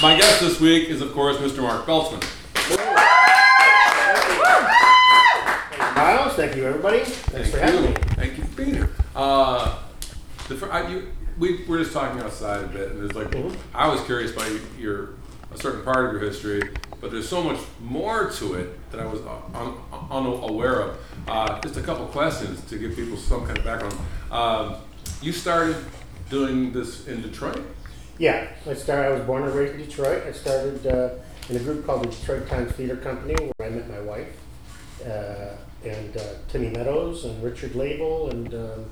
My guest this week is, of course, Mr. Mark Beltzman. Miles, thank you everybody. Thanks for having you. me. Thank you for being here. Uh, the, fir- I, you, we were just talking outside a bit, and it's like Mhm. I was curious by your a certain part of your history, but there's so much more to it that I was uh, un, unaware of. Uh, just a couple questions to give people some kind of background. Um, you started doing this in Detroit. Yeah, I started. I was born and raised in Detroit. I started uh, in a group called the Detroit Times Theater Company, where I met my wife, uh, and uh, Timmy Meadows and Richard Label, and um,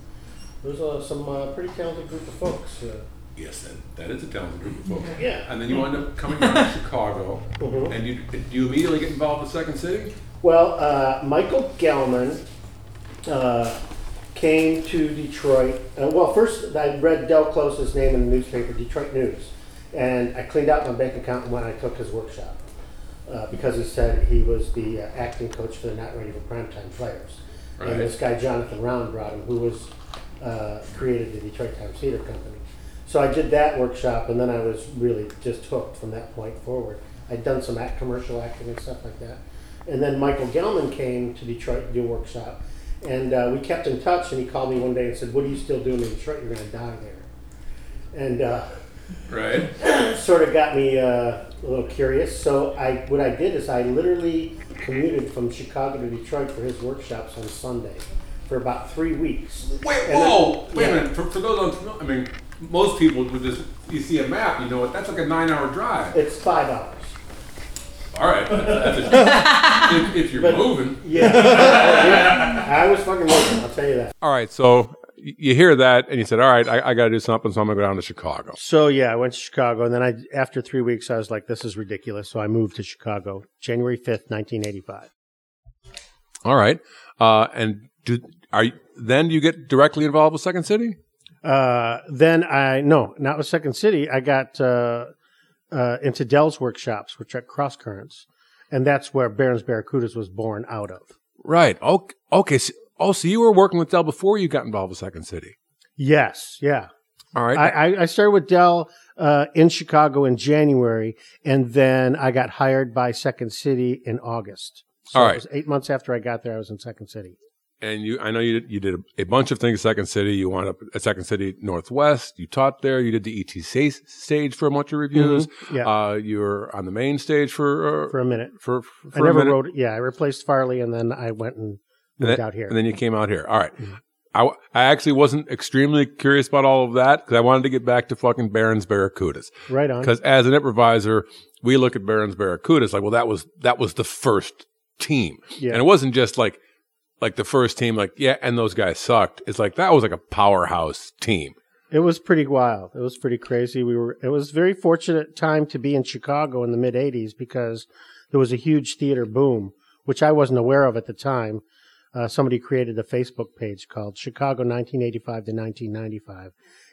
there was uh, some uh, pretty talented group of folks. Uh, Yes, that, that is a talented group of folks. yeah. And then you wind up coming down to Chicago, Mhm. and you do you immediately get involved with Second City? Well, uh, Michael Gellman uh, came to Detroit. Uh, well, first I read Del Close's name in the newspaper, Detroit News, and I cleaned out my bank account when I took his workshop uh, because he said he was the uh, acting coach for the Not Ready for Primetime Players. Right. And this guy Jonathan Round brought him, who was uh, created the Detroit Times Theater Company. So I did that workshop, and then I was really just hooked from that point forward. I'd done some act, commercial acting and stuff like that. And then Michael Gellman came to Detroit to do a workshop, and uh, we kept in touch. And he called me one day and said, "What are you still doing in Detroit? You're going to die there." And uh, Right. sort of got me uh, a little curious. So I, what I did is I literally commuted from Chicago to Detroit for his workshops on Sunday for about three weeks. Wait, And then- whoa! Wait yeah. a minute. For, for those unfamiliar, I mean, most people would just you see a map, you know what? That's like a nine-hour drive. It's five hours. All right, that's a, if, if you're But- moving. Yeah. yeah. I was fucking moving, I'll tell you that. All right, so you hear that, and you said, "All right, I, I got to do something, so I'm gonna go down to Chicago." So yeah, I went to Chicago, and then I, after three weeks, I was like, "This is ridiculous." So I moved to Chicago, January fifth, nineteen eighty-five. All right, uh, and do are you, then you get directly involved with Second City? Uh, then I no, not with Second City. I got uh, uh, into Del's workshops, which are Cross Currents, and that's where Baron's Barracudas was born out of. Right. Okay. Okay. So, oh, so you were working with Del before you got involved with Second City. Yes, yeah. All right. I, I, started with Del uh, in Chicago in January, and then I got hired by Second City in August. So All it was eight months after I got there, I was in Second City. And you I know you did, you did a, bunch of things at Second City. You wound up at Second City Northwest. You taught there. You did the ETC stage for a bunch of reviews. Yeah, Uh, you were on the main stage for uh, for a minute. for, for I a never minute, wrote. Yeah, I replaced Farley, and then I went and and moved then, out here. and then you came out here. All right. Mhm. I, I actually wasn't extremely curious about all of that because I wanted to get back to fucking Baron's Barracudas. right on. Because as an improviser, we look at Baron's Barracudas like, well, that was that was the first team, Yeah, and it wasn't just like like the first team, like yeah, and those guys sucked. It's like that was like a powerhouse team. it was pretty wild. It was pretty crazy. We were. It was very fortunate time to be in Chicago in the mid '80s because there was a huge theater boom, which I wasn't aware of at the time. Uh, somebody created a Facebook page called Chicago 1985 to 1995,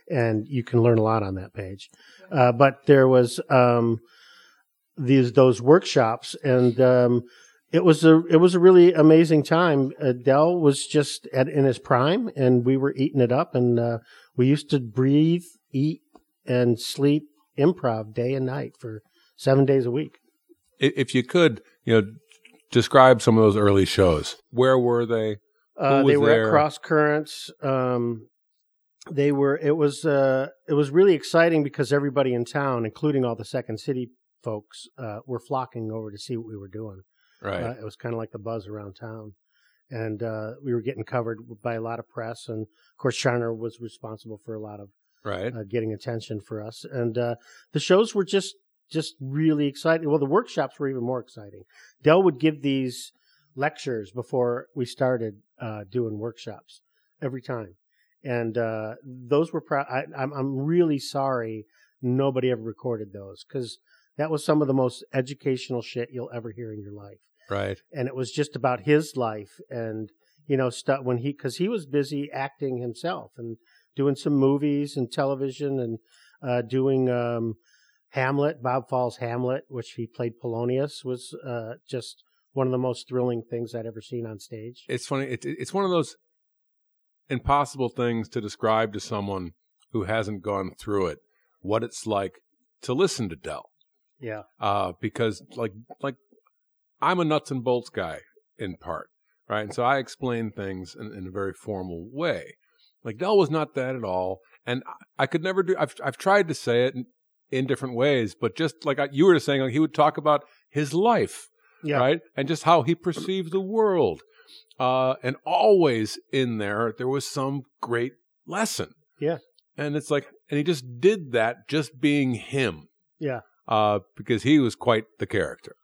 and you can learn a lot on that page. Uh, but there was um, these those workshops, and um, it was a it was a really amazing time. Adele was just at in his prime, and we were eating it up, and uh, we used to breathe, eat, and sleep improv day and night for seven days a week. If you could, you know, describe some of those early shows. Where were they? Uh, they were there? at Cross Currents. Um, they were. It was. Uh, it was really exciting because everybody in town, including all the Second City folks, uh, were flocking over to see what we were doing. Right. Uh, it was kind of like the buzz around town, and uh, we were getting covered by a lot of press. And of course, Charna was responsible for a lot of right. uh, getting attention for us. And uh, the shows were just just really exciting. Well, the workshops were even more exciting. Del would give these lectures before we started uh, doing workshops every time, and uh, those were. Pro- I, I'm I'm really sorry nobody ever recorded those because that was some of the most educational shit you'll ever hear in your life Right. and it was just about his life and you know stuff when he because he was busy acting himself and doing some movies and television and uh, doing um, Hamlet, Bob Falls Hamlet, which he played Polonius, was uh, just one of the most thrilling things I'd ever seen on stage. It's funny. It, it's one of those impossible things to describe to someone who hasn't gone through it. What it's like to listen to Del. Yeah. uh, because like like I'm a nuts and bolts guy in part, right? And so I explain things in, in a very formal way. Like Del was not that at all, and I, I could never do. I've I've tried to say it in, in different ways, but just like I, you were saying, like he would talk about his life, Yeah. right, and just how he perceived the world, uh, and always in there there was some great lesson. Yeah. and it's like, and he just did that, just being him Yeah. uh, because he was quite the character.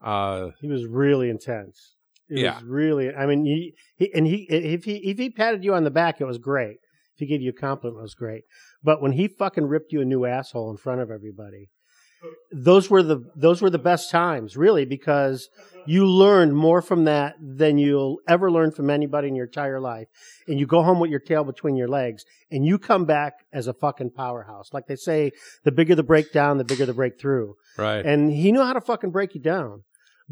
Uh, He was really intense. It Yeah. was really. I mean, he, he and he if he if he patted you on the back, it was great. If he gave you a compliment, it was great. But when he fucking ripped you a new asshole in front of everybody, those were the those were the best times, really, because you learned more from that than you'll ever learn from anybody in your entire life. And you go home with your tail between your legs, and you come back as a fucking powerhouse. Like they say, the bigger the breakdown, the bigger the breakthrough right. and he knew how to fucking break you down.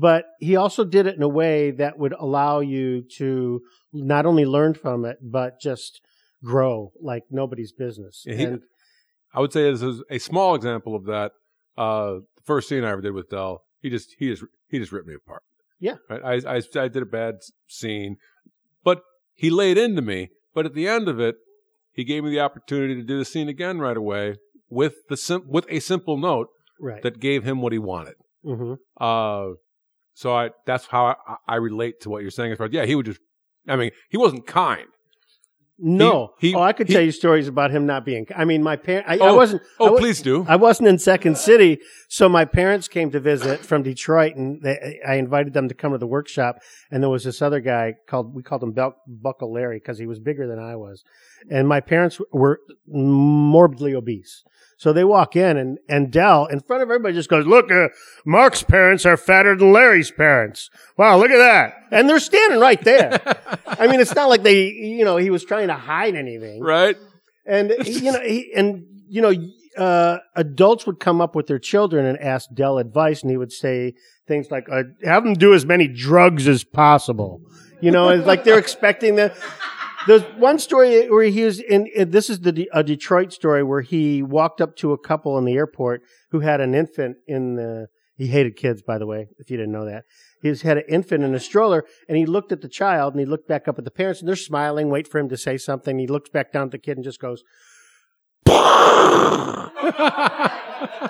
But he also did it in a way that would allow you to not only learn from it, but just grow like nobody's business. Yeah, he- and I would say this is a small example of that. Uh, the first scene I ever did with Del, he just he just he just ripped me apart. Yeah. right? I, I I did a bad scene, but he laid into me. But at the end of it, he gave me the opportunity to do the scene again right away with the sim- with a simple note right. that gave him what he wanted. hmm Uh, so I that's how I, I relate to what you're saying. As far as yeah, he would just. I mean, he wasn't kind. No. he- oh, I could he- tell you stories about him not being. I mean, my parents. I, I Oh, wasn't. Oh, wa- please do. I wasn't in Second City, so my parents came to visit from Detroit, and they, I invited them to come to the workshop. And there was this other guy called we called him Bel- Buckle Larry because he was bigger than I was, and my parents were morbidly obese. So they walk in, and and Del in front of everybody just goes, "Look, uh, Mark's parents are fatter than Larry's parents. Wow, look at that!" And they're standing right there. I mean, it's not like they, you know, he was trying to hide anything right? and you know he, and you know uh, adults would come up with their children and ask Del advice, and he would say things like, uh, "Have them do as many drugs as possible." You know, it's like they're expecting that. There's one story where he was in. in- This is the a Detroit story where he walked up to a couple in the airport who had an infant in the. He hated kids, by the way, if you didn't know that. He had an infant in a stroller, and he looked at the child, and he looked back up at the parents, and they're smiling, wait for him to say something. He looks back down at the kid and just goes,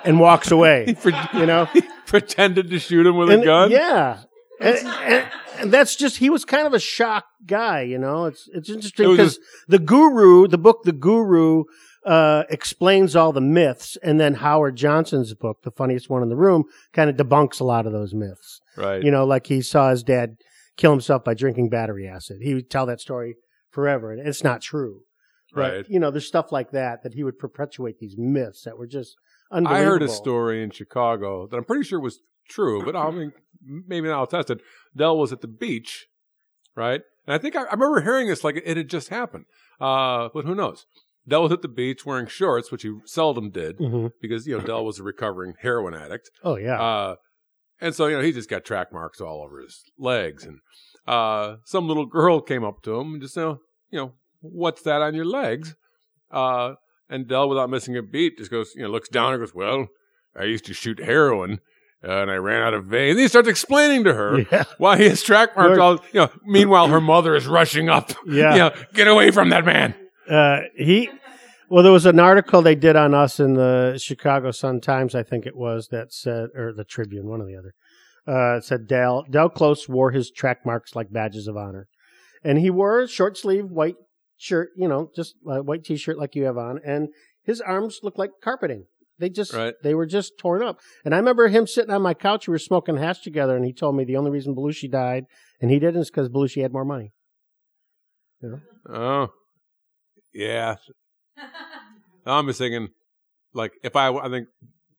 and walks away. You know, Pretended to shoot him with and, a gun. yeah, and, and, and that's just he was kind of a shock guy. You know, it's it's interesting It because the Guru, the book, the Guru. Uh, explains all the myths, and then Howard Johnson's book, the funniest one in the room, kind of debunks a lot of those myths. Right. You know, like he saw his dad kill himself by drinking battery acid. He would tell that story forever, and it's not true. But, Right. You know, there's stuff like that that he would perpetuate these myths that were just unbelievable. I heard a story in Chicago that I'm pretty sure was true, but I mean, maybe not it. Del was at the beach, right? And I think I, I remember hearing this like it had just happened. Uh, but who knows? Del was at the beach wearing shorts, which he seldom did Mhm. because you know Del was a recovering heroin addict. Oh yeah. Uh, and so, you know, he just got track marks all over his legs. And uh, some little girl came up to him and just said, you know, what's that on your legs? Uh, and Del, without missing a beat, just goes, you know, looks down and goes, well, I used to shoot heroin. Uh, and I ran out of veins. And he starts explaining to her yeah. why he has track marks. All, you know, meanwhile, her mother is rushing up. Yeah. You know, get away from that man. Uh, he. Well, there was an article they did on us in the Chicago Sun Times, I think it was, that said, or the Tribune, one or the other. Uh, it said Del Del Close wore his track marks like badges of honor, and he wore a short sleeve white shirt, you know, just a white t shirt like you have on, and his arms looked like carpeting. They just Right. they were just torn up. And I remember him sitting on my couch. We were smoking hash together, and he told me the only reason Belushi died, and he didn't, is because Belushi had more money. Oh, yeah. I'm just thinking, like, if I, I think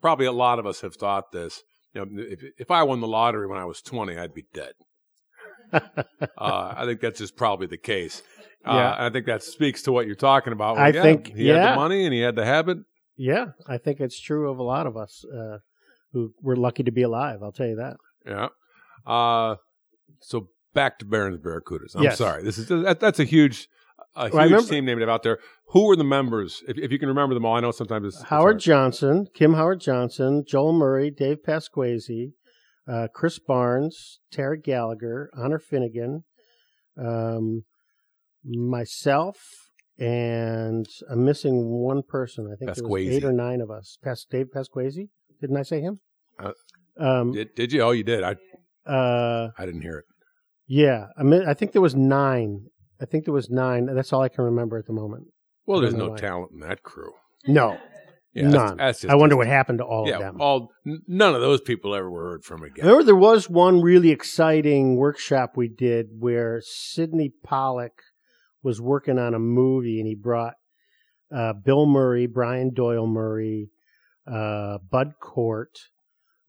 probably a lot of us have thought this. You know, if if I won the lottery when I was 20, I'd be dead. uh, I think that's just probably the case. Uh, Yeah. and I think that speaks to what you're talking about. I yeah, think- he had the money and he had the habit. Yeah, I think it's true of a lot of us uh, who were lucky to be alive. I'll tell you that. Yeah. Uh, so back to Baron's Barracudas. I'm Yes. sorry. This is that, that's a huge. a huge remember- team name out there. Who were the members? If, if you can remember them all, I know sometimes it's, it's Howard hard. Johnson, Kim Howard Johnson, Joel Murray, Dave Pasquesi, uh, Chris Barnes, Tara Gallagher, Honor Finnegan, um, myself, and I'm missing one person. I think there was eight or nine of us. Pas- Dave Pasquesi? Didn't I say him? Uh, um, Did, did you? Oh, you did. I uh, I didn't hear it. yeah, I mean, I think there was nine. I think there was nine. That's all I can remember at the moment. Well, there's no why. talent in that crew. No, Yeah, none. that's just- I wonder what happened to all yeah, of them. all none of those people ever were heard from I again. remember there was one really exciting workshop we did where Sydney Pollack was working on a movie and he brought uh, Bill Murray, Brian Doyle Murray, uh, Bud Cort,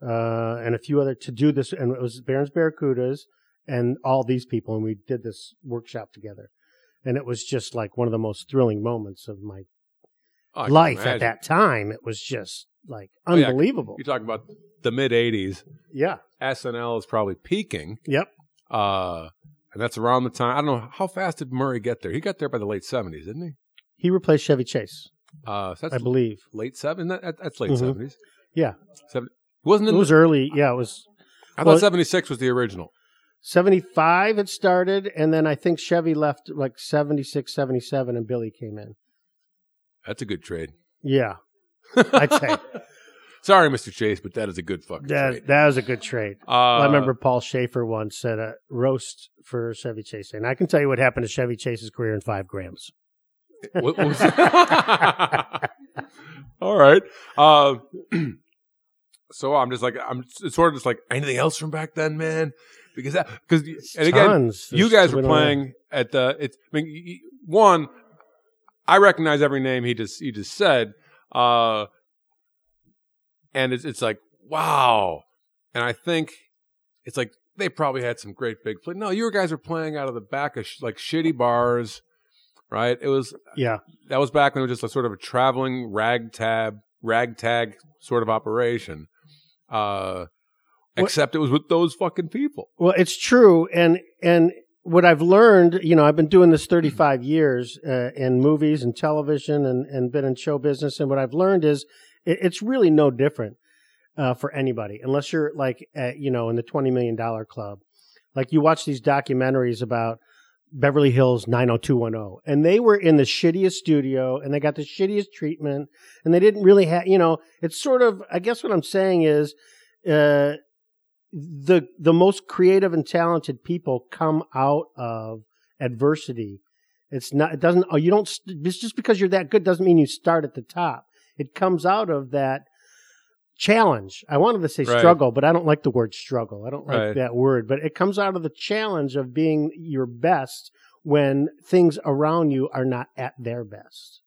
uh, and a few other to do this. And it was Baron's Barracudas and all these people. And we did this workshop together. And it was just like one of the most thrilling moments of my Oh, life at that time. It was just like Oh, yeah. unbelievable. You talk about the mid '80s. yeah. SNL is probably peaking, Yep. uh, and that's around the time. I don't know how fast did Murray get there. He got there by the late '70s, didn't he? He replaced Chevy Chase, Uh, so I believe. late seven. That, that's late Mhm. 70s. Yeah. Seven, wasn't It it? was early. Yeah, it was I well- thought '76 was the original. 75 it started, and then I think Chevy left like 76, 77, and Billy came in. That's a good trade. Yeah, I'd say. Sorry, Mr. Chase, but that is a good fucking that, trade. that was a good trade. Uh, I remember Paul Shaffer once said a roast for Chevy Chase, and I can tell you what happened to Chevy Chase's career in five grams. What was All right. Uh, so I'm just like I'm it's sort of just like anything else from back then, man, because that because and again you guys we were playing at the it's I mean one I recognize every name he just he just said uh and it's it's like wow. And I think it's like they probably had some great big play no you guys were playing out of the back of sh- like shitty bars right? It was Yeah, that was back when it was just a sort of a traveling ragtag ragtag sort of operation uh except it was with those fucking people. Well, it's true, and and what I've learned, you know, I've been doing this 35 years uh, in movies and television, and and been in show business, and what I've learned is it, it's really no different uh, for anybody, unless you're like, at, you know, in the 20 million dollar club. Like you watch these documentaries about Beverly Hills 90210, and they were in the shittiest studio, and they got the shittiest treatment, and they didn't really have, you know, it's sort of, I guess what I'm saying is. Uh, the the most creative and talented people come out of adversity. It's not. It doesn't. Oh, you don't. It's just because you're that good doesn't mean you start at the top. It comes out of that challenge. I wanted to say Right. struggle, but I don't like the word struggle. I don't like Right. that word. But it comes out of the challenge of being your best when things around you are not at their best.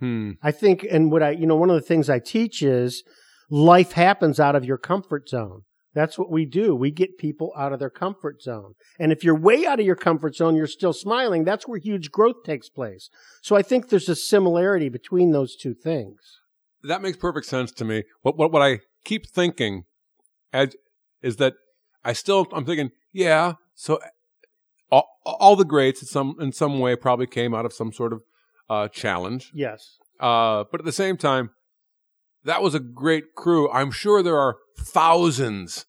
hmm I think, and what I, you know, one of the things I teach is life happens out of your comfort zone. That's what we do. We get people out of their comfort zone. And if you're way out of your comfort zone, you're still smiling. That's where huge growth takes place. So I think there's a similarity between those two things. that makes perfect sense to me. What what what I keep thinking as is that I still I'm thinking, yeah, so all, all the greats in some in some way probably came out of some sort of uh, challenge. Yes. Uh, but at the same time, that was a great crew. I'm sure there are thousands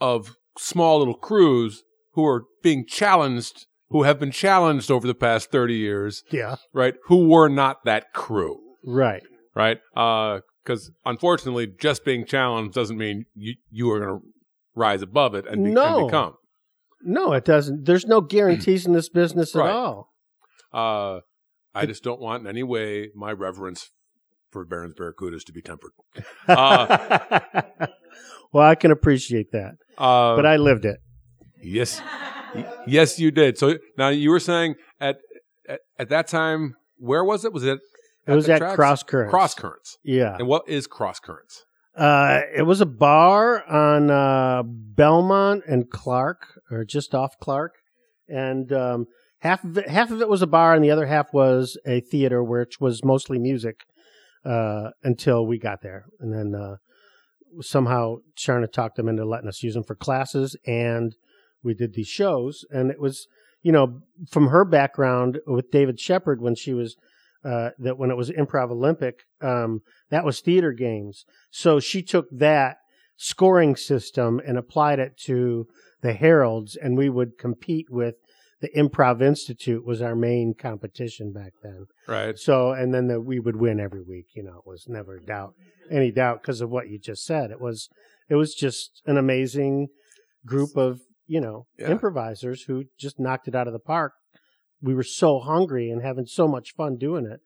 of small little crews who are being challenged, who have been challenged over the past 30 years, Yeah. right? Who were not that crew Right. right? Because unfortunately, just being challenged doesn't mean you you are going to rise above it and, be, No. and become. No, it doesn't. There's no guarantees in this business Right. at all. Uh, I just don't want in any way my reverence for Baron's Barracudas to be tempered. Uh, well, I can appreciate that, Uh, but I lived it. yes, yes, you did. So now you were saying at at, at that time, where was it? Was it? It was at tracks? Cross Currents. Cross currents. Yeah. And what is cross currents? Uh, it was a bar on uh, Belmont and Clark, or just off Clark, and um, half of it, half of it was a bar, and the other half was a theater, which was mostly music uh, until we got there, and then uh, somehow Charna talked them into letting us use them for classes, and we did these shows, and it was. you know, from her background with David Shepherd when she was uh, that when it was Improv Olympic, um, that was theater games. So she took that scoring system and applied it to the Harolds, and we would compete with the Improv Institute was our main competition back then. Right. So, and then the, we would win every week. You know, it was never doubt any doubt because of what you just said. It was it was just an amazing group of you know Yeah. improvisers who just knocked it out of the park. We were so hungry and having so much fun doing it,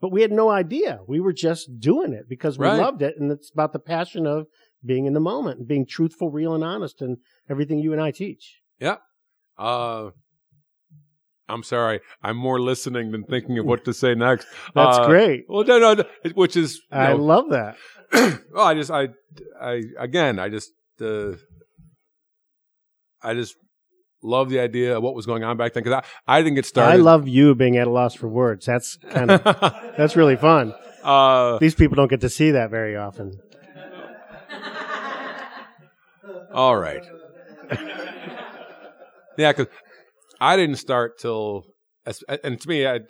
but we had no idea. We were just doing it because we Right. loved it, and it's about the passion of being in the moment and being truthful, real, and honest, and everything you and I teach. Yeah. Uh, I'm sorry. I'm more listening than thinking of what to say next. That's Uh, great. Well, no, no, no, which is I know, love that. well, I just, I, I, again, I just, uh, I just love the idea of what was going on back then because I, I didn't get started. I love you being at a loss for words. That's kind of that's really fun. uh, These people don't get to see that very often. all right. yeah, because I didn't start till, and to me, I,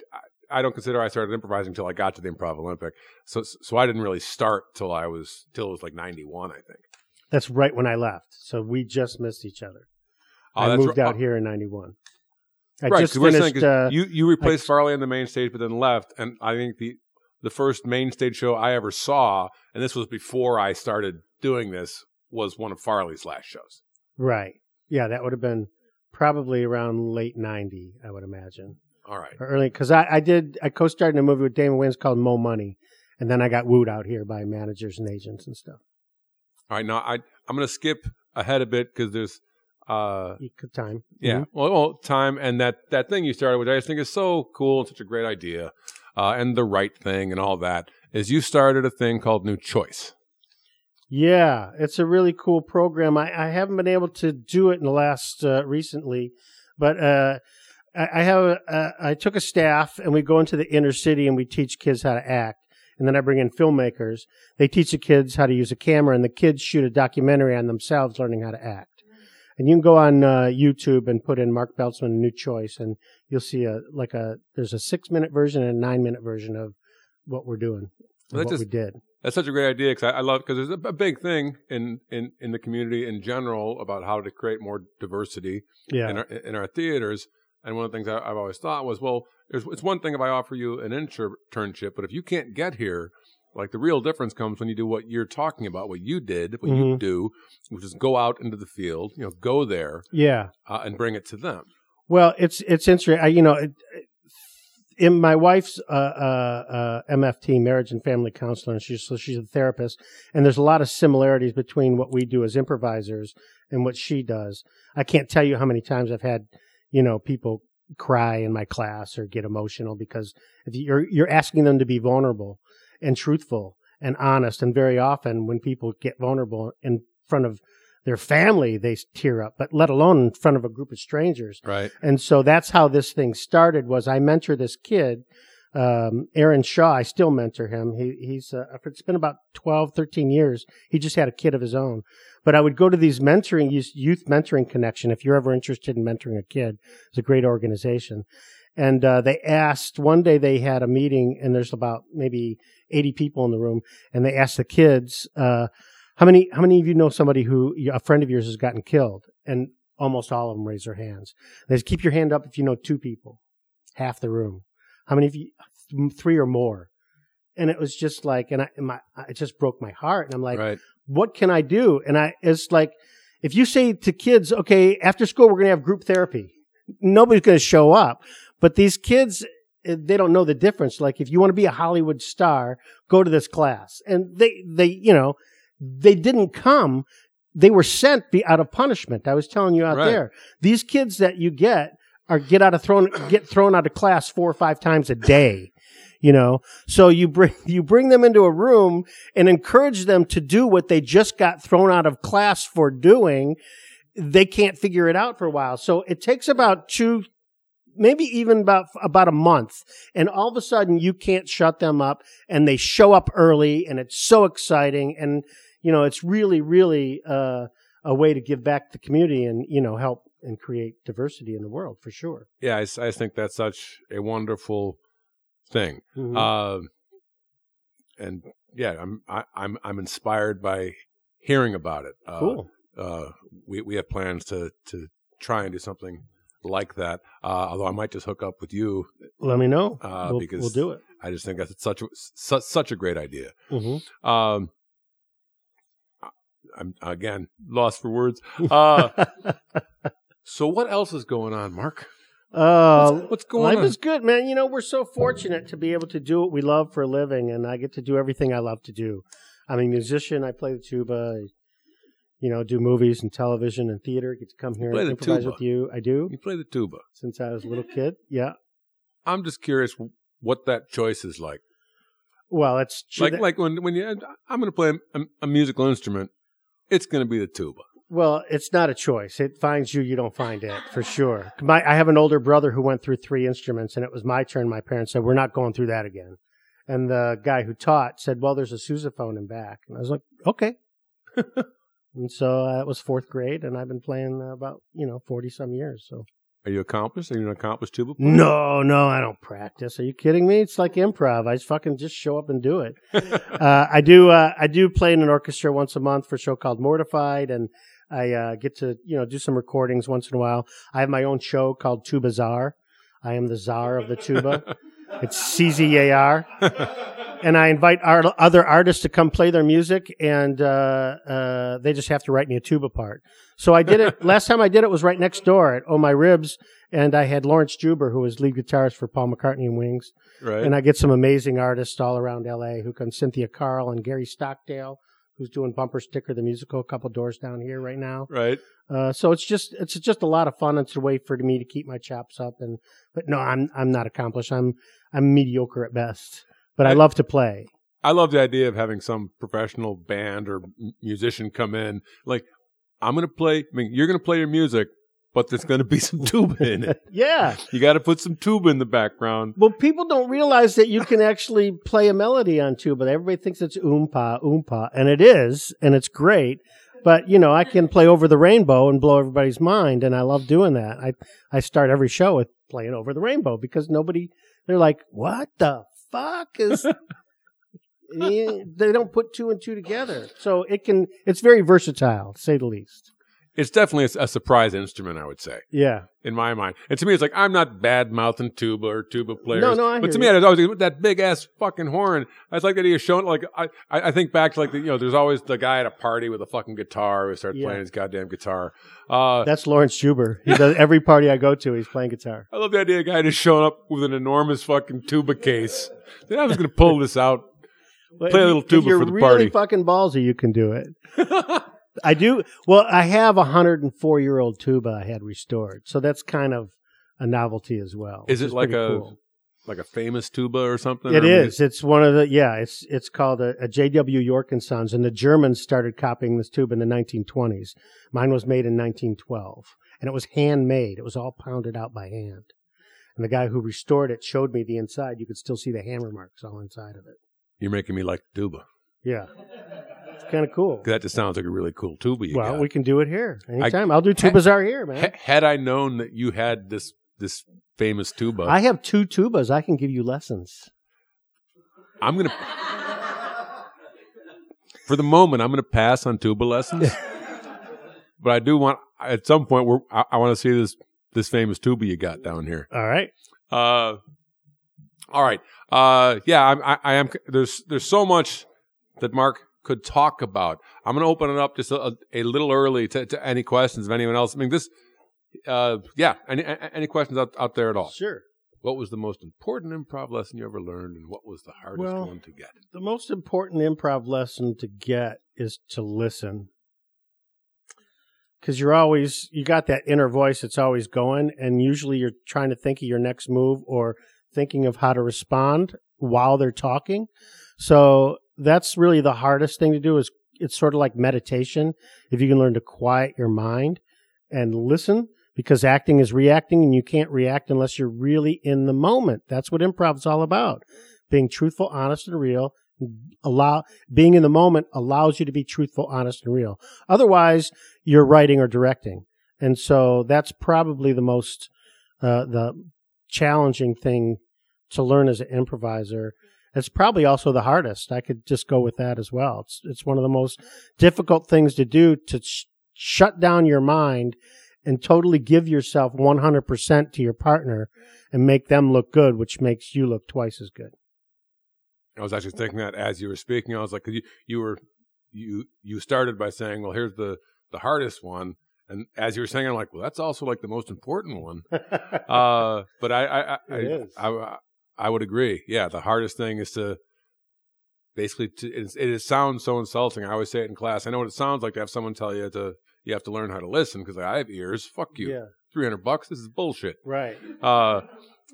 I don't consider I started improvising until I got to the Improv Olympic. So, so I didn't really start till I was till it was like '91, I think. That's right when I left. So we just missed each other. Oh, I moved right. out here in '91. I right, just saying Uh, you you replaced Farley on the main stage, but then left, and I think the the first main stage show I ever saw, and this was before I started doing this, was one of Farley's last shows. right. Yeah, that would have been probably around late '90, I would imagine, All right, or early. Because I, I did I co-starred in a movie with Damon Wayans called Mo Money, and then I got wooed out here by managers and agents and stuff. all right. Now I I'm going to skip ahead a bit because there's uh time. yeah Mhm. well, well time and that that thing you started which I just think is so cool and such a great idea, uh, and the right thing and all that is you started a thing called New Choice. Yeah, it's a really cool program. I, I haven't been able to do it in the last uh, recently, but uh, I, I have a, uh, I took a staff and we go into the inner city and we teach kids how to act. And then I bring in filmmakers. They teach the kids how to use a camera, and the kids shoot a documentary on themselves learning how to act. And you can go on uh, YouTube and put in Mark Beltzman New Choice, and you'll see a like a there's a six minute version and a nine minute version of what we're doing, Well, that what just- we did. That's such a great idea because I, I love because there's a, a big thing in, in in the community in general about how to create more diversity Yeah, in our in our theaters. And one of the things I, I've always thought was, well, there's, it's one thing if I offer you an internship, but if you can't get here, like the real difference comes when you do what you're talking about, what you did, what you Mhm. do, which is go out into the field, you know, go there yeah. uh, and bring it to them. Well, it's it's interesting. I, you know, it, in my wife's uh, uh, uh, MFT, marriage and family counselor, and she's so she's a therapist, and there's a lot of similarities between what we do as improvisers and what she does. I can't tell you how many times I've had, you know, people cry in my class or get emotional because if you're you're asking them to be vulnerable and truthful and honest, and very often when people get vulnerable in front of their family, they tear up, but let alone in front of a group of strangers. Right. And so that's how this thing started was I mentor this kid, um, Aaron Shaw. I still mentor him. He, he's, uh, it's been about 12, 13 years. He just had a kid of his own. But I would go to these mentoring, youth- youth mentoring connection. If you're ever interested in mentoring a kid, it's a great organization. And, uh, they asked, one day they had a meeting and there's about maybe 80 people in the room and they asked the kids, uh, how many, how many of you know somebody who, a friend of yours has gotten killed? And almost all of them raise their hands. They just keep your hand up if you know two people, half the room. How many of you? Three or more. And it was just like, and I, my, it just broke my heart. And I'm like, right. what can I do? And I, it's like, if you say to kids, okay, after school, we're going to have group therapy, nobody's going to show up. But these kids, eh, they don't know the difference. Like, if you want to be a Hollywood star, go to this class. And they, they, you know, they didn't come. They were sent be out of punishment. I was telling you out Right. there. These kids that you get are get out of thrown, get thrown out of class four or five times a day. You know, so you bring, you bring them into a room and encourage them to do what they just got thrown out of class for doing. They can't figure it out for a while. So it takes about two, maybe even about, about a month. And all of a sudden you can't shut them up and they show up early and it's so exciting. And, you know, it's really, really, uh, a way to give back to the community and, you know, help, and create diversity in the world for sure. Yeah, I think that's such a wonderful thing. Mhm. Uh, and yeah, I'm I, I'm I'm inspired by hearing about it. Uh, cool. Uh, we we have plans to to try and do something like that. Uh, although I might just hook up with you. Let me know. uh, we'll, because- we'll do it. I just think that's such a, such such a great idea. hmm Um, I'm again lost for words. Uh, so what else is going on, Mark? uh, What's, what's going life on? Life is good, man. You know, we're so fortunate to be able to do what we love for a living, and I get to do everything I love to do. I'm a musician. I play the tuba. I, you know, do movies and television and theater. Get to come here and improvise tuba? with you. I do you play the tuba. since I was a little kid. Yeah. I'm just curious what that choice is like. Well, it's Like like when when you I'm going to play a, a musical instrument, it's going to be the tuba. Well, it's not a choice. It finds you, you don't find it for sure. My, I have an older brother who went through three instruments, and it was my turn. My parents said, We're not going through that again. And the guy who taught said, Well, there's a sousaphone in back. And I was like, Okay. and so uh, was fourth grade, and I've been playing about, you know, 40 some years. So, Are you accomplished? Are you an accomplished tuba player? no, no, I don't practice. Are you kidding me? It's like improv. I just fucking just show up and do it. uh, I do. Uh, I do play in an orchestra once a month for a show called Mortified, and I uh, get to you know do some recordings once in a while. I have my own show called Tuba Czar. I am the czar of the tuba. it's CZAR, and I invite art- other artists to come play their music, and uh, uh, they just have to write me a tuba part. So I did it. last time I did it was right next door at Oh My Ribs, and I had Laurence Juber, who was lead guitarist for Paul McCartney and Wings. right. And I get some amazing artists all around LA who come Cynthia Carl and Gary Stockdale, who's doing Bumper Sticker the musical a couple doors down here right now. right. Uh, so it's just it's just a lot of fun. It's a way for me to keep my chops up and but no, I'm I'm not accomplished. I'm I'm mediocre at best. But I Right. love to play. I love the idea of having some professional band or musician come in. Like, I'm going to play. I mean, you're going to play your music, but there's going to be some tuba in it. Yeah. You got to put some tuba in the background. Well, people don't realize that you can actually play a melody on tuba. But everybody thinks it's oompa, oompa, and it is, and it's great. But you know, I can play over the rainbow and blow everybody's mind, and I love doing that. I I start every show with playing over the rainbow because nobody they're like, "What the fuck is?" They don't put two and two together, so it can. It's very versatile, to say the least. It's definitely a, a surprise instrument, I would say, Yeah, in my mind. And to me, it's like I'm not bad mouthing tuba or tuba players. No, no, I but to hear me, you. I always that big ass fucking horn. I just like that he is showing. Like I, I think back to like the, you know, there's always the guy at a party with a fucking guitar who starts Yeah. playing his goddamn guitar. Uh, that's Laurence Juber. He does every party I go to. He's playing guitar. I love the idea of a guy just showing up with an enormous fucking tuba case. Then I was going to pull this out. Play a you- little tuba if you're for the really party. fucking ballsy, you can do it. I do. Well, I have a hundred and four year old tuba I had restored, so that's kind of a novelty as well. Is it like a cool. like a famous tuba or something? It Or, is. It's one of the yeah. It's it's called a, a J.W. York and Sons, and the Germans started copying this tube in the 1920s. Mine was made in 1912, and it was handmade. It was all pounded out by hand. And the guy who restored it showed me the inside. You could still see the hammer marks all inside of it. You're making me like tuba. Yeah, kind of cool. That just sounds like a really cool tuba you well, got. we can do it here anytime. I'll do Tuba Czar here, man. Ha- had I known that you had this this famous tuba, I have two tubas. I can give you lessons. I'm gonna. For the moment, I'm gonna pass on tuba lessons. but I do want at some point where I, I want to see this this famous tuba you got down here. All right. Uh, all right. Uh, yeah, I'm, I, I am. There's there's so much that Mark could talk about. I'm going to open it up just a, a little early to, to any questions of anyone else. I mean, this. Uh, yeah. Any any questions out, out there at all? Sure. What was the most important improv lesson you ever learned, and what was the hardest Well- one to get? The most important improv lesson to get is to listen. Because you're always, you got that inner voice that's always going, and usually you're trying to think of your next move or thinking of how to respond while they're talking. So that's really the hardest thing to do is it's sort of like meditation. If you can learn to quiet your mind and listen, because acting is reacting and you can't react unless you're really in the moment. That's what improv is all about. Being truthful, honest, and real. Allow being in the moment allows you to be truthful, honest, and real. Otherwise, you're writing or directing, and so that's probably the most uh, the challenging thing to learn as an improviser. It's probably also the hardest. I could just go with that as well. It's it's one of the most difficult things to do to sh- shut down your mind and totally give yourself 100% to your partner and make them look good, which makes you look twice as good. I was actually thinking that as you were speaking, I was like, 'cause you, you were, you, you started by saying, well, here's the, the hardest one. And as you were saying, I'm like, well, that's also like the most important one. Uh, but I, I, I, I. I, would agree. Yeah. The hardest thing is to basically, to, it, it sounds so insulting. I always say it in class. I know what it sounds like to have someone tell you to, you have to learn how to listen because I have ears. Fuck you. Yeah, 300 bucks. This is bullshit. right. Uh,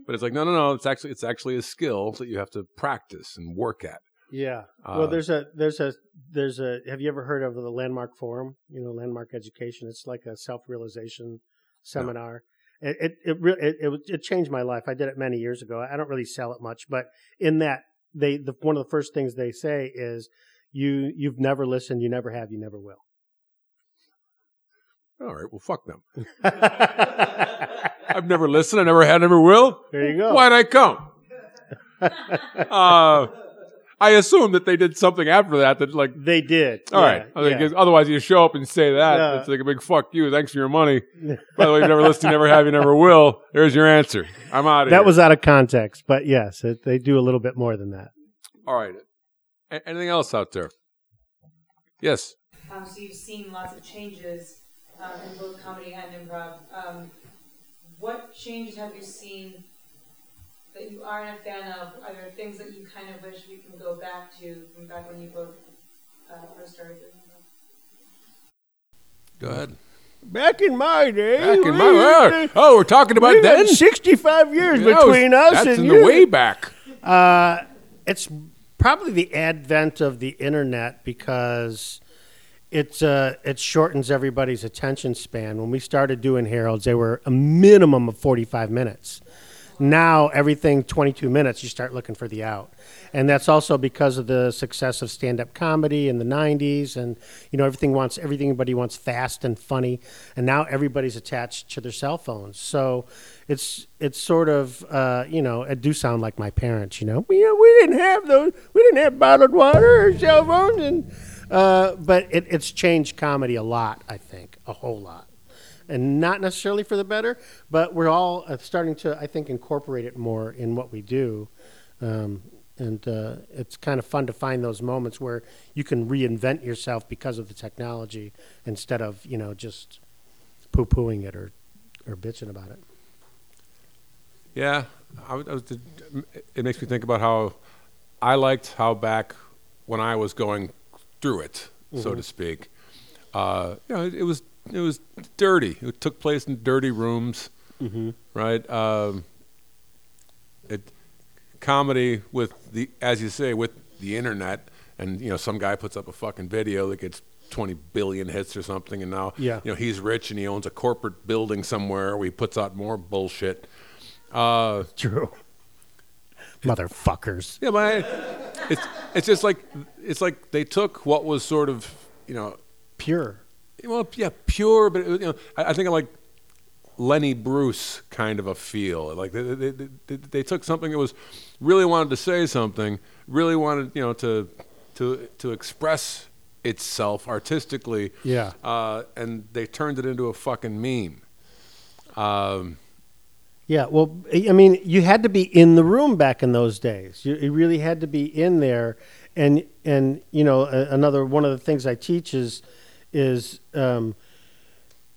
but it's like, no, no, no. It's actually, it's actually a skill that you have to practice and work at. Yeah. Uh, well, there's a there's a there's a. Have you ever heard of the Landmark Forum? You know, Landmark Education. It's like a self realization seminar. It it it, it it it changed my life. I did it many years ago. I don't really sell it much, but in that they the one of the first things they say is you you've never listened, you never have, you never will. all right. Well, fuck them. I've never listened. I never had, never will. There you go. Why'd I come? uh, I assume that they did something after that that like, They did. all right. I think 'cause otherwise you show up and say that. Yeah. It's like a big fuck you. Thanks for your money. By the way, you never listened, you never have, you never will. There's your answer. I'm out of here. That was out of context, but yes, it, they do a little bit more than that. all right. A- anything else out there? Yes. Um, so you've seen lots of changes um, in both comedy and improv. Um, what changes have you seen that you aren't a fan of? Are there things that you kind of wish we can go back to from back when you both uh, first started doing improv? Go ahead. Back in my day, Back in we my used to- oh, we're talking about we got then. 65 years That was- between us That's and in you. the way back. Uh, it's probably the advent of the internet because it's uh, it shortens everybody's attention span. When we started doing Harolds, they were a minimum of 45 minutes. Now everything 22 minutes, you start looking for the out, and that's also because of the success of stand-up comedy in the 90s, and you know everything wants everything. Everybody wants fast and funny, and now everybody's attached to their cell phones. So it's it's sort of uh, you know it do sound like my parents. You know, we we didn't have those, we didn't have bottled water or cell phones, and uh, but it, it's changed comedy a lot. I think a whole lot and not necessarily for the better, but we're all uh, starting to, I think, incorporate it more in what we do. Um, and uh, it's kind of fun to find those moments where you can reinvent yourself because of the technology instead of, you know, just poo pooing it or, or bitching about it. Yeah, I, I was, it makes me think about how I liked how back when I was going through it, so to speak. Uh, you know, it, it was it was dirty. It took place in dirty rooms, right? Um, it comedy with the as you say with the internet, and you know, some guy puts up a fucking video that gets. 20 billion hits or something and now Yeah. you know he's rich and he owns a corporate building somewhere where he puts out more bullshit uh, True. Motherfuckers. yeah, but I, it's it's just like it's like they took what was sort of you know Pure. Well yeah pure, but it, you know I, I think of like Lenny Bruce kind of a feel. Like they, they, they, they, they took something that was really wanted to say something, really wanted you know to to to express itself artistically. Yeah. Uh, and they turned it into a fucking meme. Um, Yeah, well, I mean, you had to be in the room back in those days. You, you really had to be in there, and and you know, another one of the things I teach is is um,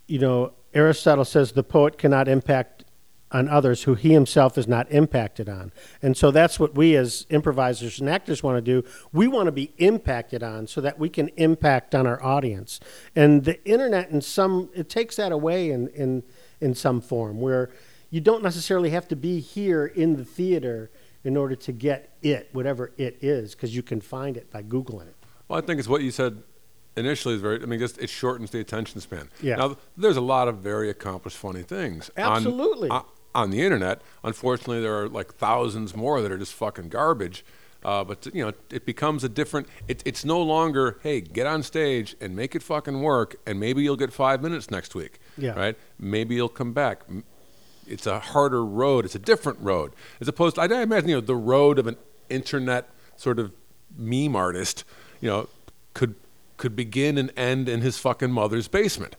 you know, Aristotle says the poet cannot impact on others who he himself is not impacted on, and so that's what we as improvisers and actors want to do. We want to be impacted on so that we can impact on our audience, and the internet in some it takes that away in in in some form where you don't necessarily have to be here in the theater in order to get it, whatever it is, because you can find it by Googling it. Well, I think it's what you said initially is very. I mean, just it shortens the attention span. Yeah. Now, there's a lot of very accomplished, funny things. on- Absolutely. On, on the internet, unfortunately, there are like thousands more that are just fucking garbage. Uh, but you know, it becomes a different. It, it's no longer, hey, get on stage and make it fucking work, and maybe you'll get five minutes next week. Yeah. Right. Maybe you'll come back. It's a harder road. It's a different road, as opposed. To, I, I imagine you know the road of an internet sort of meme artist. You know, could could begin and end in his fucking mother's basement.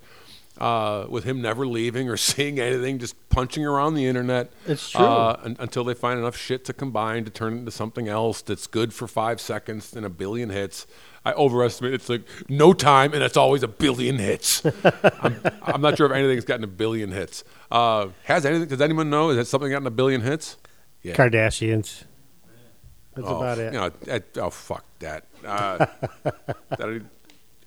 Uh, with him never leaving or seeing anything, just punching around the internet. It's true. Uh, un- until they find enough shit to combine to turn it into something else that's good for five seconds and a billion hits. I overestimate it's like no time and it's always a billion hits. I'm, I'm not sure if anything's gotten a billion hits. Uh, has anything? Does anyone know? Has something gotten a billion hits? Yeah. Kardashians. That's oh, about it. You know, that- oh fuck that. Uh, that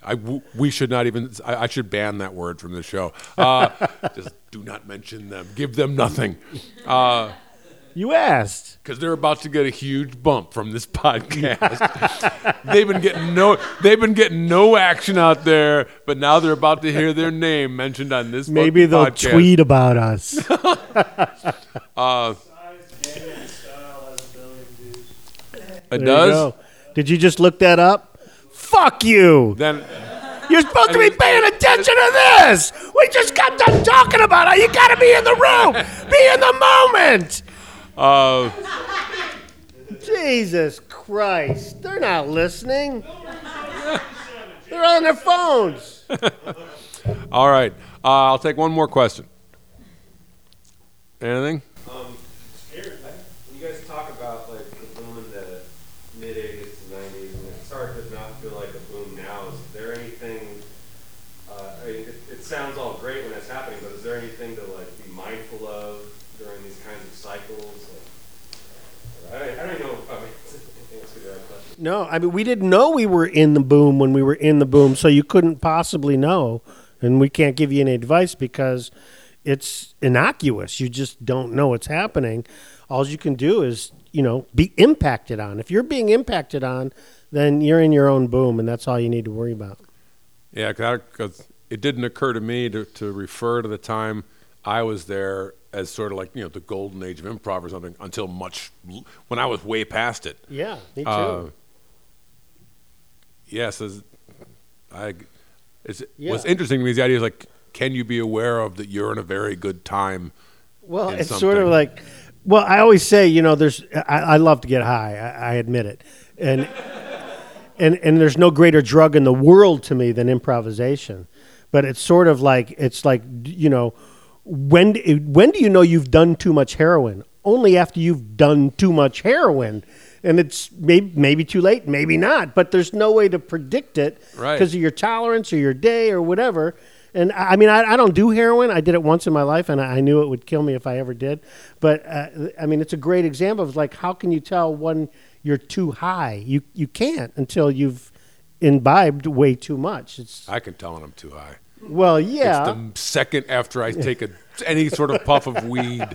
I, we should not even. I, I should ban that word from the show. Uh, just do not mention them. Give them nothing. Uh, You asked. because they're about to get a huge bump from this podcast. they've been getting no, they've been getting no action out there, but now they're about to hear their name mentioned on this. Maybe they'll podcast. tweet about us. Uh, Daniel style has a billion views. it does. Did you just look that up? Fuck you. Then You're supposed to be paying attention to this. We just got done talking about it. You got to be in the room, be in the moment. uh, Jesus Christ. They're not listening. They're on their phones. all right. Uh, I'll take one more question. Anything? Um, when you guys talk about like the boom in the mid '80s to '90s, and it's hard to not feel like a boom now. Is there anything? Uh, I mean, it, it sounds all great when it's happening, but is there anything to like be mindful of during these kinds of cycles? Like, I, don't- I don't even know. If, I mean, answer the right question. No, I mean, we didn't know we were in the boom when we were in the boom, so you couldn't possibly know. And we can't give you any advice because it's innocuous. You just don't know what's happening. All you can do is, you know, be impacted on. If you're being impacted on, then you're in your own boom, and that's all you need to worry about. Yeah, because it didn't occur to me to, to refer to the time I was there as sort of like you know the golden age of improv or something until much when I was way past it. Yeah, me too. Uh, yes, as I, it's, what's interesting to me is the idea is like, can you be aware of that you're in a very good time? Well, it's sort of like, well, I always say, you know, there's, I, I love to get high. I, I admit it, and and and there's no greater drug in the world to me than improvisation. But it's sort of like it's like you know, when when do you know you've done too much heroin? Only after you've done too much heroin. And it's maybe, maybe too late, maybe not, but there's no way to predict it Right. because of your tolerance or your day or whatever. And I I mean, I, I don't do heroin. I did it once in my life, and I I knew it would kill me if I ever did. But uh, I mean, it's a great example of like, how can you tell when you're too high? You you can't until you've imbibed way too much. It's I can tell when I'm too high. well, yeah. It's the second after I take a, any sort of puff of weed.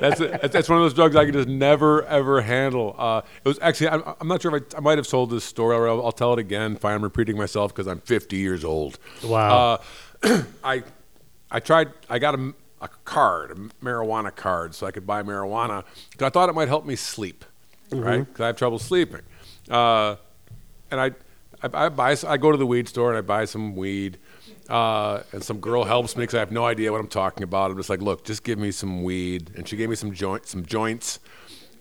That's a, that's one of those drugs I can just never ever handle. Uh, it was actually I'm, I'm not sure if I, I might have told this story. Or I'll, I'll tell it again. Fine, I'm repeating myself because I'm 50 years old. Wow. Uh, I I tried. I got a, a card, a marijuana card, so I could buy marijuana because I thought it might help me sleep, right? Because I have trouble sleeping. Uh, and I, I, I buy. I go to the weed store and I buy some weed. Uh, and some girl helps me because I have no idea what I'm talking about. I'm just like, look, just give me some weed, and she gave me some joint, some joints,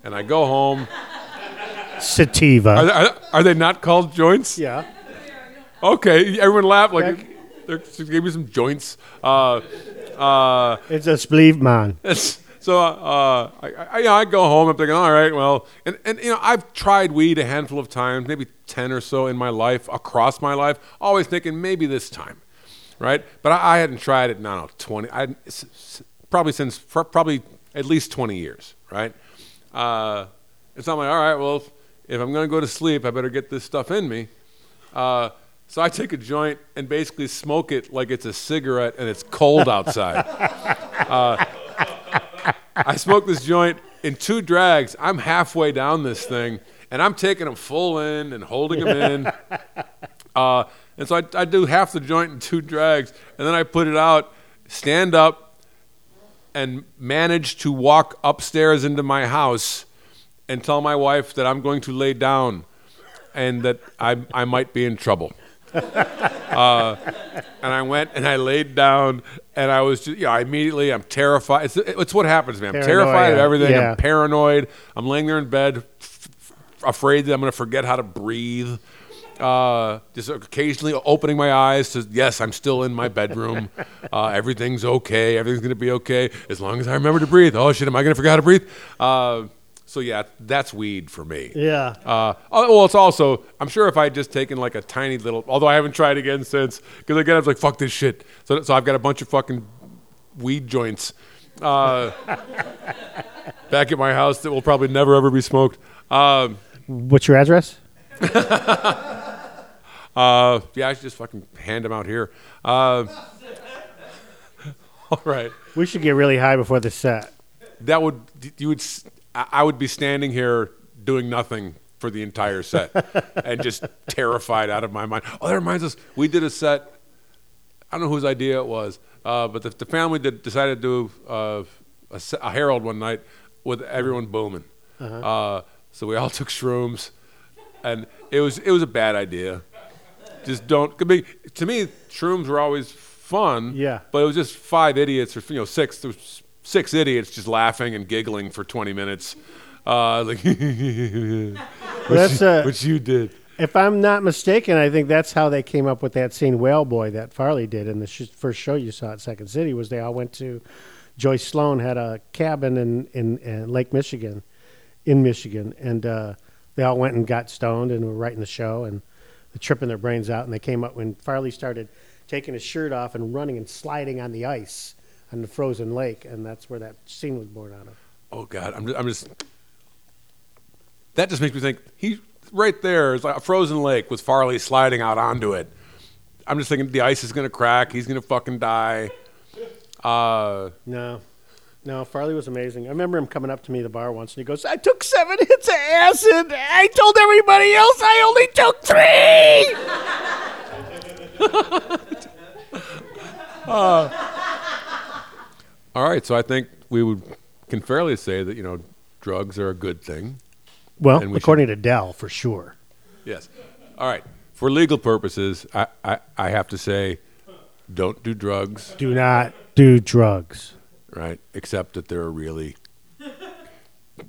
and I go home. Sativa. Are they, are, are they not called joints? yeah. Okay, everyone laughed like she gave me some joints. Uh, uh, It's a spleeve man. So uh, I, I, you know, I go home. I'm thinking, all right, well, and, and you know, I've tried weed a handful of times, maybe ten or so in my life, across my life. Always thinking maybe this time, right? But I, I hadn't tried it. No, no, twenty. I s- s- probably since probably at least twenty years, right? Uh, it's not like all right, well, if, if I'm gonna go to sleep, I better get this stuff in me. Uh, so I take a joint and basically smoke it like it's a cigarette and it's cold outside. I smoke this joint in two drags. I'm halfway down this thing, and I'm taking them full in and holding them in. Uh, and so I, I do half the joint in two drags, and then I put it out, stand up, and manage to walk upstairs into my house and tell my wife that I'm going to lay down and that I, I might be in trouble. uh, and I went and I laid down and I was just, you know, I immediately, I'm terrified. It's, it's what happens, man. I'm terrified of everything. yeah. I'm paranoid. I'm laying there in bed, f- f- afraid that I'm going to forget how to breathe. Uh, just occasionally opening my eyes to, yes, I'm still in my bedroom. Uh, everything's okay. Everything's going to be okay as long as I remember to breathe. Oh, shit, am I going to forget how to breathe? Uh, so, yeah, that's weed for me. Yeah. Uh, oh, well, it's also, I'm sure if I had just taken like a tiny little, although I haven't tried again since, because again, I was like, fuck this shit. So, so I've got a bunch of fucking weed joints uh, back at my house that will probably never ever be smoked. Um, What's your address? uh, yeah, I should just fucking hand them out here. Uh, all right. We should get really high before the set. That would, you would, I would be standing here doing nothing for the entire set and just terrified out of my mind. Oh, that reminds us, we did a set. I don't know whose idea it was, uh, but the, the family did, decided to do uh, a, a Harold one night with everyone booming. uh so we all took shrooms, and it was it was a bad idea. Just don't. I mean, to me, shrooms were always fun. Yeah. But it was just five idiots, or you know, six. There was six idiots just laughing and giggling for twenty minutes. Uh, like, That's uh, which you did. if I'm not mistaken, I think that's how they came up with that scene Whale Boy that Farley did in the sh- first show you saw at Second City. Was they all went to Joyce Sloane had a cabin in in, in Lake Michigan, in Michigan, and uh, they all went and got stoned and were writing the show and tripping their brains out. And they came up when Farley started taking his shirt off and running and sliding on the ice on the frozen lake, and that's where that scene was born out of. Oh God, I'm just, I'm just. That just makes me think he right there is like a frozen lake with Farley sliding out onto it. I'm just thinking the ice is gonna crack. He's gonna fucking die. Uh, No. No, Farley was amazing. I remember him coming up to me at the bar once and he goes, I took seven hits of acid. I told everybody else I only took three. Uh, all right, so I think we would can fairly say that you know drugs are a good thing. Well, we according to Del, for sure. Yes. All right. For legal purposes, I, I, I have to say, don't do drugs. Do not do drugs Right, except that they're a really,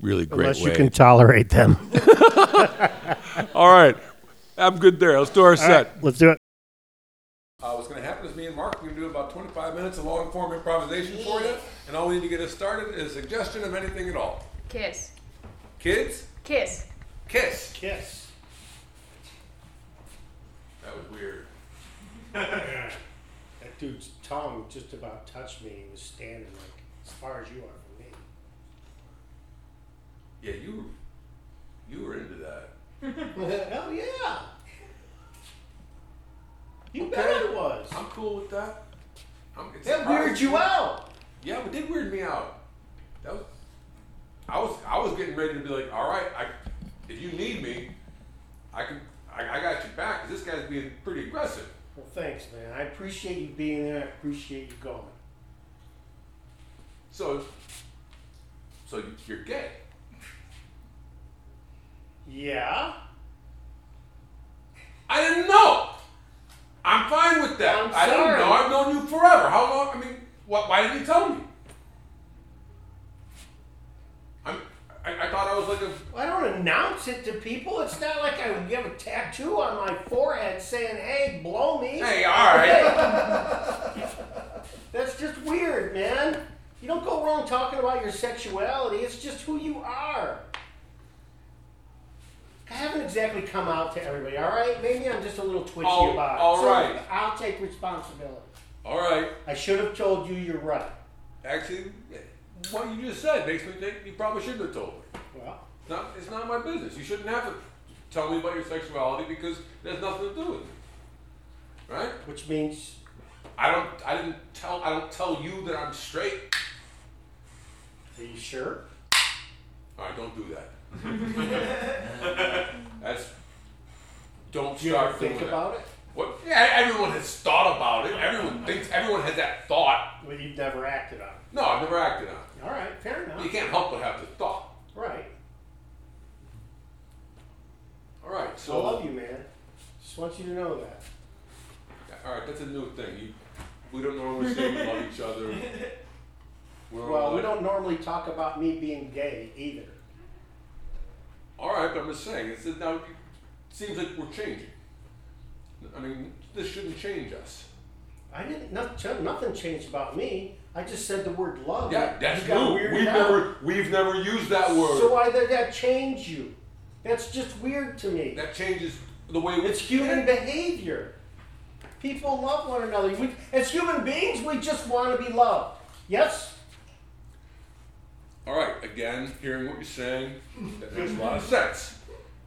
really great unless way. you can tolerate them. All right, I'm good there. Let's do our set. Let's do it. Uh, what's going to happen is me and Mark are going to do about 25 minutes of long form improvisation for you, and all we need to get us started is a suggestion of anything at all. Kiss. Kids, Kiss. kiss. Kiss. That was weird. That dude's tongue just about touched me. He was standing like as far as you are from me. Yeah, you you were into that. Hell yeah. You Okay. bet I was. I'm cool with that. I'm, That weirded you out. Yeah, it did weird me out. That was. I was I was getting ready to be like, all right, I, if you need me, I can. I, I got your back. 'cause this guy's being pretty aggressive. Well, thanks, man. I appreciate you being there. I appreciate you going. So. So you- you're gay. Yeah. I didn't know. I'm fine with that. I'm I didn't know. I've known you forever. How long? I mean, what? Why didn't you tell me? I'm, I, I thought I was like a. I don't announce it to people. It's not like I have a tattoo on my forehead saying, "Hey, blow me." Hey, all right. That's just weird, man. You don't go wrong talking about your sexuality. It's just who you are. I haven't exactly come out to everybody, all right? Maybe I'm just a little twitchy Oh, about it. all So right. I'll take responsibility. all right. I should have told you you're right. Actually, what you just said makes me think you probably shouldn't have told me. Well, It's not, it's not my business. You shouldn't have to tell me about your sexuality because it has nothing to do with me. Right? which means I don't. I didn't tell. I don't tell you that I'm straight. Are you sure? All right, don't do that. That's. Don't do you start think about it. What? Yeah, everyone has thought about it. Everyone thinks. Everyone has that thought. But you've never acted on it. No, I've never acted on it. All right, fair enough. You can't help but have the thought. Right. All right. So I love you, man. Just want you to know that. All right, that's a new thing. You, we don't normally say we love each other. We're Well, we like- uh, don't normally talk about me being gay either. All right, but I'm just saying. It's now. It seems like we're changing. I mean, this shouldn't change us. I didn't. No, nothing changed about me. I just said the word love. Yeah, You that's got new. weirded We've out. never we've never used that word. So why did that change you? That's just weird to me. that changes the way we. It's human behavior. People love one another. We, as human beings, we just want to be loved. Yes? All right, again, hearing what you're saying, that makes a lot of sense.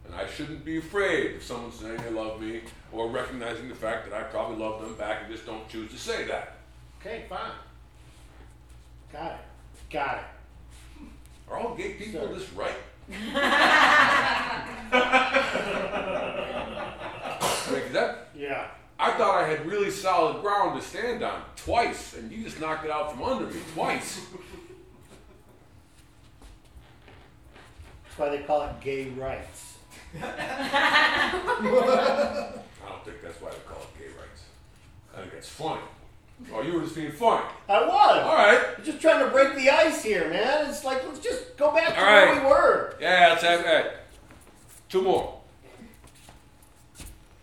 And I shouldn't be afraid of someone saying they love me or recognizing the fact that I probably love them back and just don't choose to say that. Okay, fine. Got it. Got it. Are all gay people Sir. this right? 'cause that Yeah. I thought I had really solid ground to stand on twice, and you just knocked it out from under me twice. That's why they call it gay rights. I don't think that's why they call it gay rights. I think it's funny. Oh, you were just being funny. I was. All right. I'm just trying to break the ice here, man. It's like let's just go back to All where right. we were. Yeah, let's have. Two more.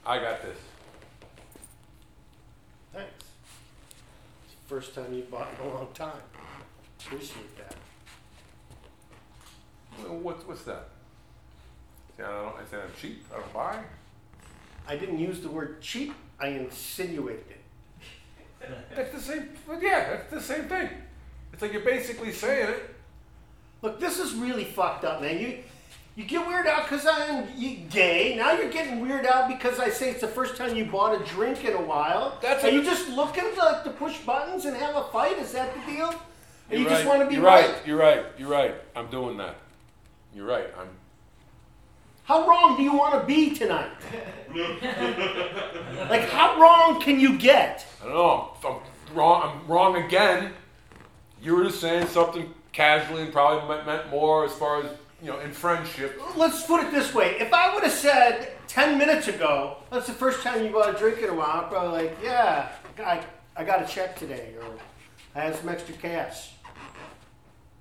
I got this. Thanks. It's the first time you bought in a long time. Appreciate that. Well, What's what's that? See, I don't. I said I'm cheap. I don't buy. I didn't use the word cheap. I insinuated it. That's the same. But yeah, that's the same thing. It's like you're basically saying it. Look, this is really fucked up, man. You you get weird out because I'm gay. Now you're getting weird out because I say it's the first time you bought a drink in a while. That's Are a- you just looking to, like, to push buttons and have a fight? Is that the deal? Or you just want to be You're right? You're right. You're right. I'm doing that. You're right. I'm. How wrong do you want to be tonight? like, how wrong can you get? I don't know. If I'm wrong. I'm wrong again. You were just saying something casually and probably meant, meant more as far as you know in friendship. Let's put it this way. If I would have said 10 minutes ago, that's the first time you bought a drink in a while, I'm probably like, yeah, I, I got a check today, or I had some extra cash.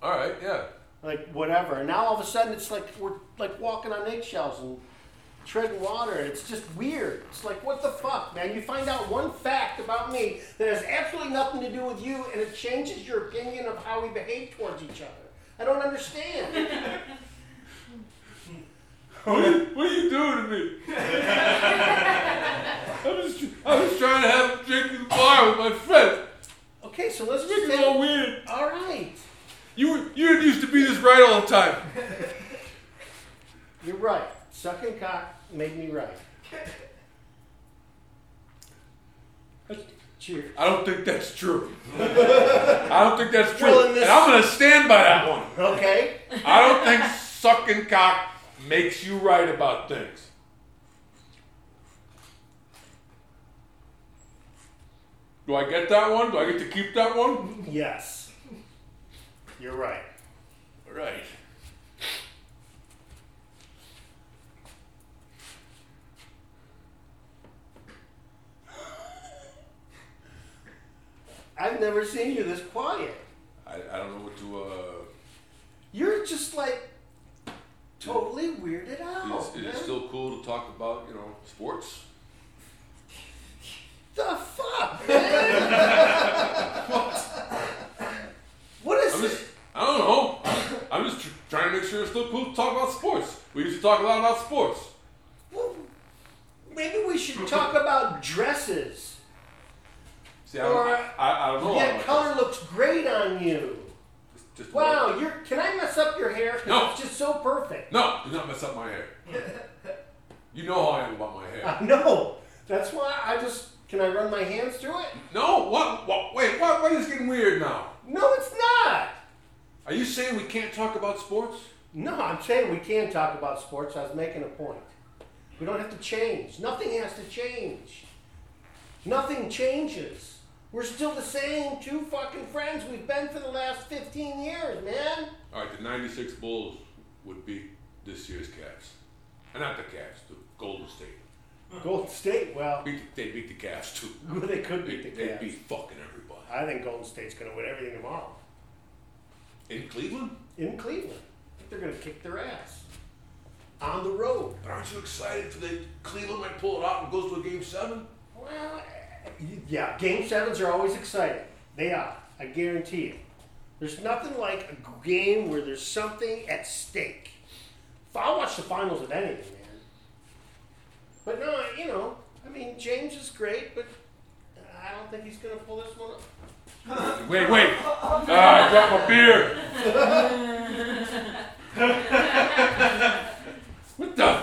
All right. Yeah. Like, whatever. And now all of a sudden it's like we're like walking on eggshells and treading water, and it's just weird. It's like, what the fuck, man? You find out one fact about me that has absolutely nothing to do with you, and it changes your opinion of how we behave towards each other. I don't understand. What are, you, what are you doing to me? I was, I was trying to have a drink in the bar with my friend. Okay, so let's just all weird. All right. You you didn't used to be this right all the time. You're right. Sucking cock made me right. Cheers. I don't think that's true. I don't think that's true. Well, and I'm going to stand by that one. Okay. I don't think sucking cock makes you right about things. Do I get that one? Do I get to keep that one? Yes. You're right. All right. I've never seen you this quiet. I, I don't know what to. Uh, You're just like totally weirded out. is, is it still cool to talk about, you know, sports? the fuck, man? what is I'm it? just, I don't know. I'm just tr- trying to make sure it's still cool to talk about sports. We used to talk a lot about sports. Well, maybe we should talk about dresses. See, I don't, Or- I, I, I don't know. That color this. looks great on you. Just, Wow, you're. Can I mess up your hair? No. It's just so perfect. No, do not mess up my hair. you know how I am about my hair. I know. That's why I just. Can I run my hands through it? No, what? what wait, what? Why is getting weird now? No, it's not. Are you saying we can't talk about sports? No, I'm saying we can talk about sports. I was making a point. We don't have to change. Nothing has to change. Nothing changes. We're still the same two fucking friends we've been for the last 15 years, man. All right, the '96 Bulls would beat this year's Cavs, and not the Cavs, the Golden State. Golden State, well, Beat the, they beat the Cavs too. they could They, beat the they Cavs. beat fucking everybody. I think Golden State's going to win everything tomorrow In Cleveland? in Cleveland. I think they're going to kick their ass on the road. But aren't you excited for the Cleveland might pull it out and goes to a game seven? Well, yeah, game sevens are always exciting. They are. I guarantee you. There's nothing like a game where there's something at stake. I'll watch the finals of anything, man. But no, you know, I mean, James is great, but I don't think he's going to pull this one up. Wait, wait. Ah, I dropped my beer. what the?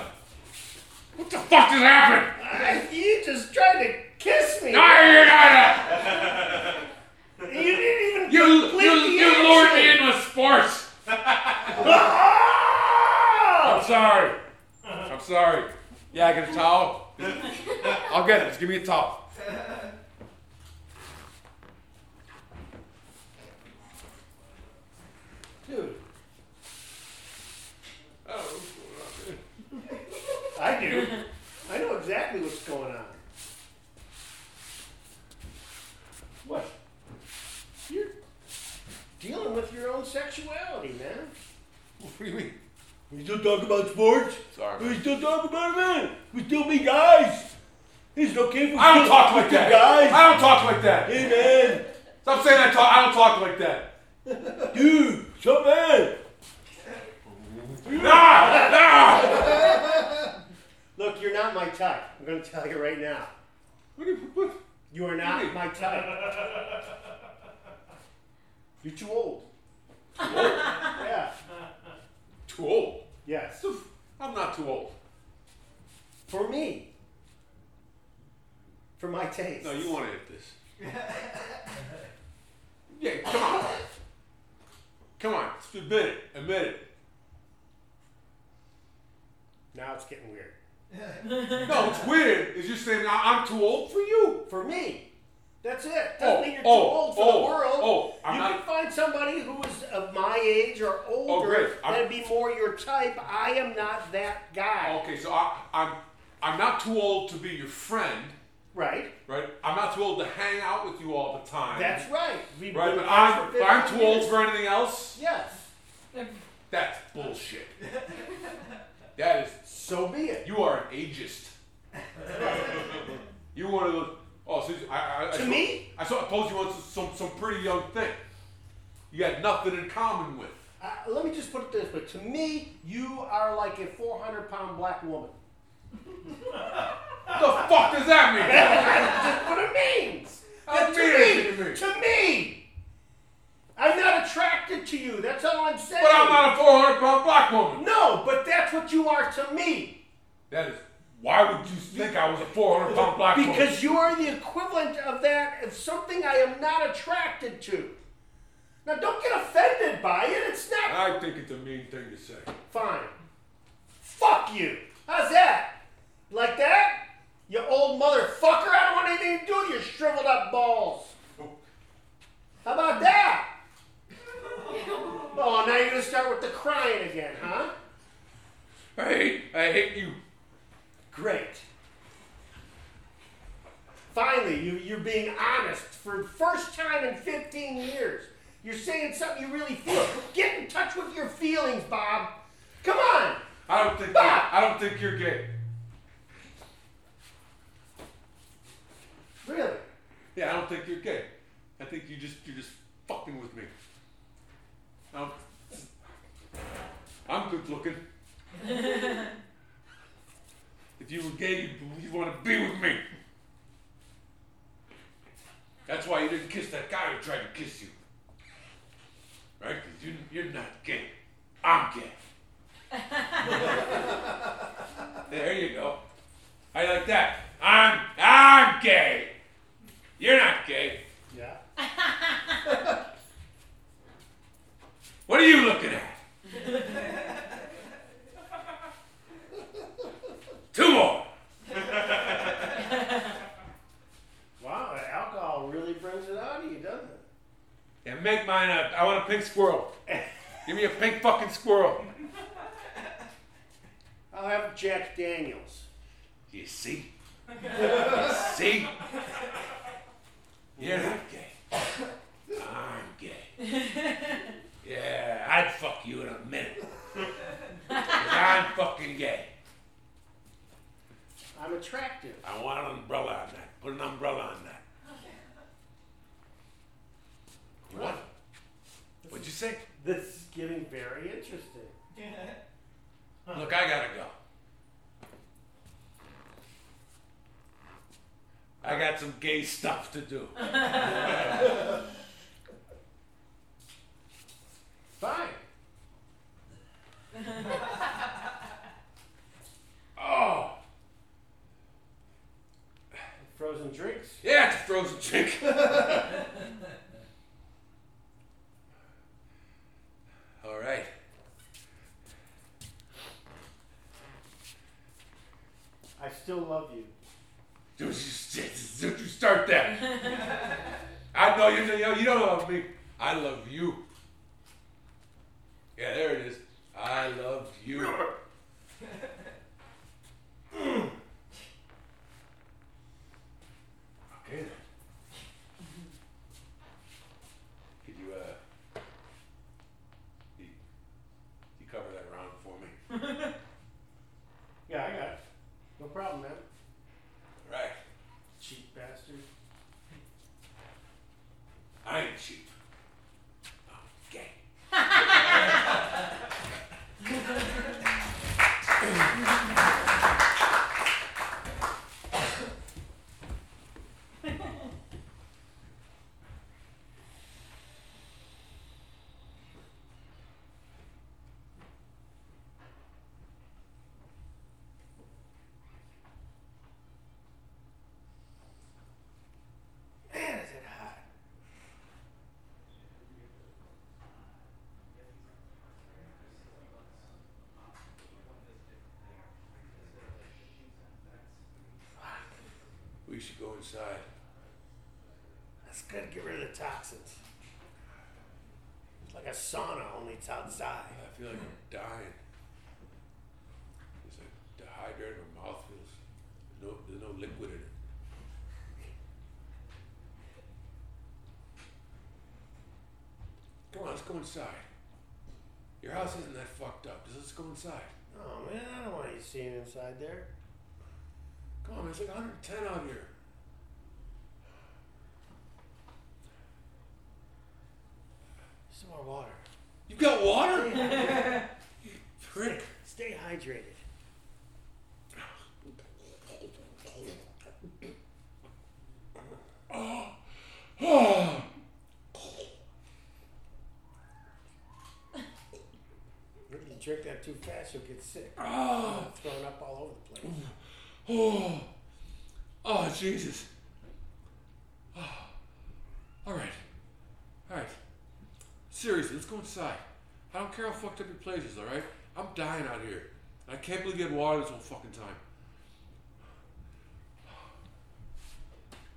What the fuck just happened? I, you just tried to kiss me. No, you gotta. You didn't even You, complete you, the you lured me action. into sports. I'm sorry. I'm sorry. Yeah, I get a towel. I'll get it. Just give me a towel. Dude, Oh, I do. I know exactly what's going on. What? You're dealing with your own sexuality, man. what do you mean? We still talk about sports? Sorry. We still talk about it, man. We still be guys. It's okay for I don't still- talk like that. Guys. I don't talk like that. Hey, man. Stop saying I talk. I don't talk like that. Dude, so man. Nah, nah. Look, you're not my type. I'm going to tell you right now. What do you, what? You are not my type. You're too old. Too old? Yeah. Too old. Yes. I'm not too old. For me. For my taste. No, you want to hit this. Yeah, come on. Come on, just admit it. Admit it. Now it's getting weird. No, it's weird. Is you're saying I'm too old for you? For me. That's it. Doesn't Oh, mean you're oh, too old for oh, the world. oh, I'm you not- can find somebody who is of my age or oh, older great. I'm- that'd be more your type. I am not that guy. Okay, so I, I'm I'm not too old to be your friend, Right. right? I'm not too old to hang out with you all the time. That's right. We've right. But I'm but I'm too old for anything else. Yes. That's bullshit. that is. So be it. You are an ageist. You're one of those. Oh, so I, I, I To saw, me? I saw. I told you once some some pretty young thing. You had nothing in common with. Uh, let me just put it this way. To me, you are like a 400 pound black woman. What the fuck does that mean? That's what it means. How to, me, it to me? to me, I'm not attracted to you. That's all I'm saying. But I'm not a 400 pound black woman. No, but that's what you are to me. That is. Why would you think I was a 400 pound black woman? Because you are the equivalent of that of something I am not attracted to. Now, don't get offended by it. It's not I think it's a mean thing to say. fine. Fuck you. How's that? Like that? You old motherfucker. I don't want anything to do with your shriveled up balls. How about that? Oh, now you're gonna start with the crying again, huh? I hate. I hate you. Great. Finally, you, you're being honest for the first time in 15 years. You're saying something you really feel. Get in touch with your feelings, Bob. Come on. I don't think. Bob! I don't think you're gay. Really? Yeah, I don't think you're gay. I think you just you're just fucking with me. I'm, I'm good looking. if you were gay, you'd, want to be with me. That's why you didn't kiss that guy who tried to kiss you. Right? Because you, you're not gay. I'm gay. there you go. How you like that? I'm I'm gay. You're not gay. Yeah. What are you looking at? Two more. Wow, the alcohol really brings it out of you, doesn't it? Yeah, make mine a. I want a pink squirrel. Give me a pink fucking squirrel. I'll have Jack Daniels. You see? See? You're not gay. I'm gay. Yeah, I'd fuck you in a minute. 'Cause I'm fucking gay. I'm attractive. I want an umbrella on that. Put an umbrella on that. What? What'd you say? This is getting very interesting. Look, I gotta go. I got some stuff to do. Fine. Oh, Frozen drinks. yeah, it's a frozen drink. All right. I still love you. Don't you, don't you start that. I know you, you know you don't love me. I love you. Yeah, there it is. I love you. okay then. Could you uh you, you cover that round for me? Yeah, I got it. No problem, man. Right. Cheap bastard. I ain't cheap. I'm gay. Man, is it hot. We should go inside. That's good to get rid of the toxins. It's like a sauna, only it's outside. I feel like I'm dying. It's like dehydrated. My mouth feels no, there's no liquid in it. Come on, let's go inside. Your house isn't that fucked up. Just let's go inside. Oh man, I don't want you seeing inside there. Come on, man. It's like 110 out here. Some more water. You got water? you prick. Stay hydrated. Oh. If you drink that too fast, you'll get sick. Oh. Throwing up all over the place. Oh, oh, Jesus. Oh. All right, all right. Seriously, let's go inside. I don't care how fucked up your place is. All right, I'm dying out here. I can't believe you had water this whole fucking time.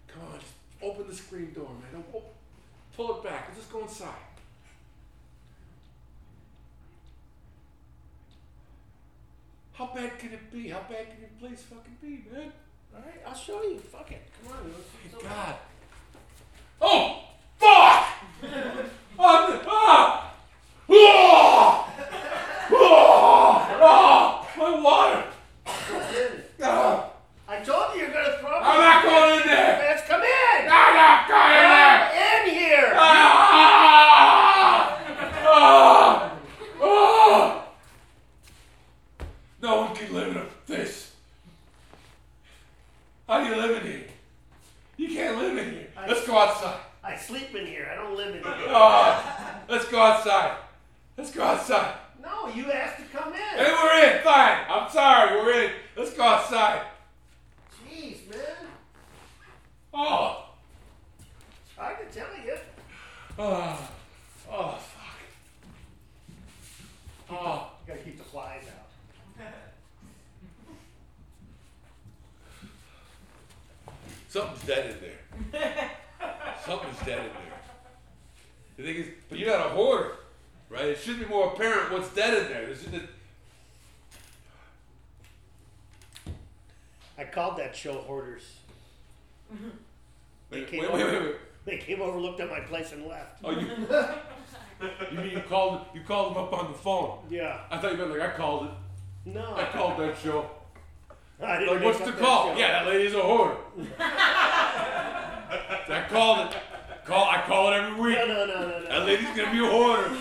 Come on, just open the screen door, man. Don't- oh, pull it back. Let's just go inside. How bad can it be? How bad can your place fucking be, man? All right, I'll show you. Fuck it. Come on. let's do Thank something. God. Oh, fuck! oh, ah! Ah! Ah! Ah! My water! What's in? Ah! I told you you're gonna throw up. I'm not going in there! Let's come in. I'm not going in there! Come in here. Ah! Ah! Ah! No one can live in this. How do you live in here? You can't live in here. Let's go outside. I sleep in here. I don't live in here. Ah, let's go outside. Let's go outside. No, you asked to come in. Hey, we're in. Fine. I'm sorry. We're in. Let's go outside. Jeez, man. Oh. It's hard to tell you. Oh. Oh, fuck. Oh. You gotta keep the flies out. Something's dead in there. Something's dead in there. The thing is, but you're not a hoarder, right? It should be more apparent what's dead in there. This is the, I called that show Hoarders. They came wait, wait, over. wait, wait. They came over, looked at my place, and left. Oh, you, you mean you called you called them up on the phone? Yeah. I thought you meant like I called it. No. I called that show. I didn't Like, what's the call? show. Yeah, that lady's a hoarder. I called it. Call. I call it every week. No, no, no, no, That no. lady's gonna be a hoarder.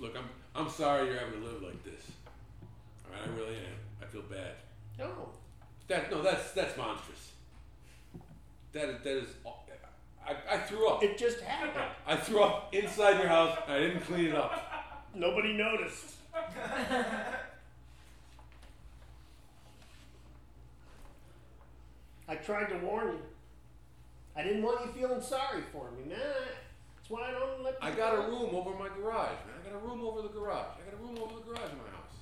Look, I'm I'm sorry you're having to live like this. All right, I really am. I feel bad. No. That no, that's that's monstrous. That is that is. I, I threw up. It just happened. I threw up inside your house. and I didn't clean it up. Nobody noticed. I tried to warn you. I didn't want you feeling sorry for me, man. That's why I don't let. I got a room over my garage, man. I got a room over the garage. I got a room over the garage in my house.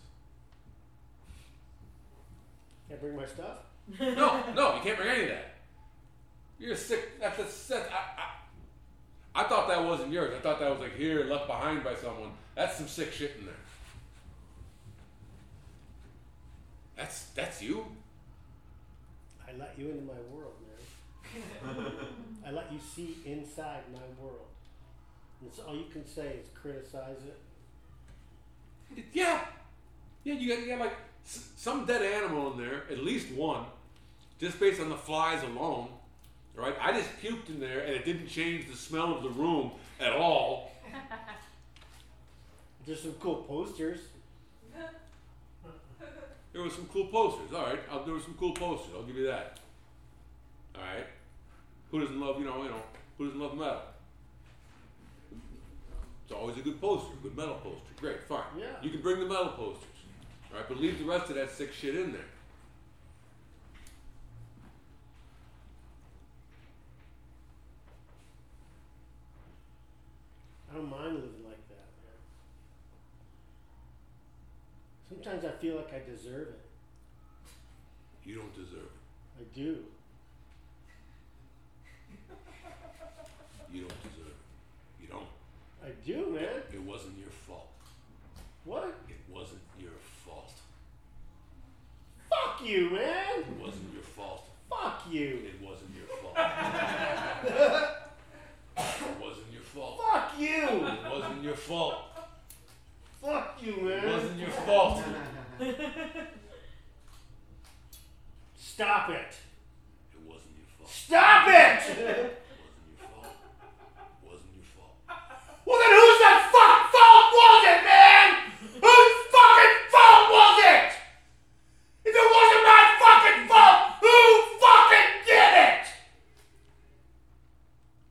Can I bring my stuff? No, no, you can't bring any of that. You're sick. That's a set. I, I, I thought that wasn't yours. I thought that was like here, left behind by someone. That's some sick shit in there. That's that's you. I let you into my world, man. I let you see inside my world. And so all you can say is criticize it. Yeah, yeah. You got you got like s- some dead animal in there, at least one, just based on the flies alone. Right? I just puked in there, and it didn't change the smell of the room at all. There's some cool posters. There were some cool posters. All right, I'll, there were some cool posters. I'll give you that. All right. Who doesn't love you know you know who doesn't love metal? It's always a good poster, a good metal poster. Great, fine. Yeah. You can bring the metal posters. All right, but leave the rest of that sick shit in there. I don't mind living like that, man. Sometimes I feel like I deserve it. You don't deserve it. I do. You don't deserve it. You don't. I do, man. It wasn't your fault. What? It wasn't your fault. Fuck you, man. It wasn't your fault. Fuck you. It wasn't your fault. it wasn't your fault. Fuck you. It wasn't your fault. Fuck you, It man. wasn't your fault. Stop it. It wasn't your fault. Stop it. It wasn't your fault. It wasn't your fault. Well, then whose that fuck fault was it, man? Whose fucking fault was it? If it wasn't my fucking fault, who fucking did it?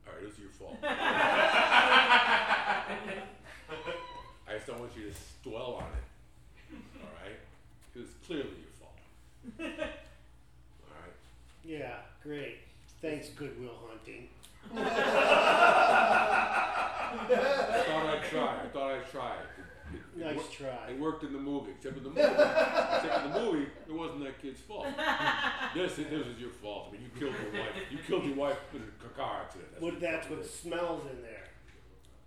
All right, it was your fault. I just don't want you to dwell on it. All right? It was clearly your fault. All right? Yeah, great. Thanks, Good Will Hunting. I thought I'd try. I thought I'd try. It, it, it Nice wor- try. It worked in the movie, except in the movie. except in the movie, it wasn't that kid's fault. This, this was your fault. I mean, you killed your wife. You killed your wife in a car accident. That's What your that's fault. what smells in there.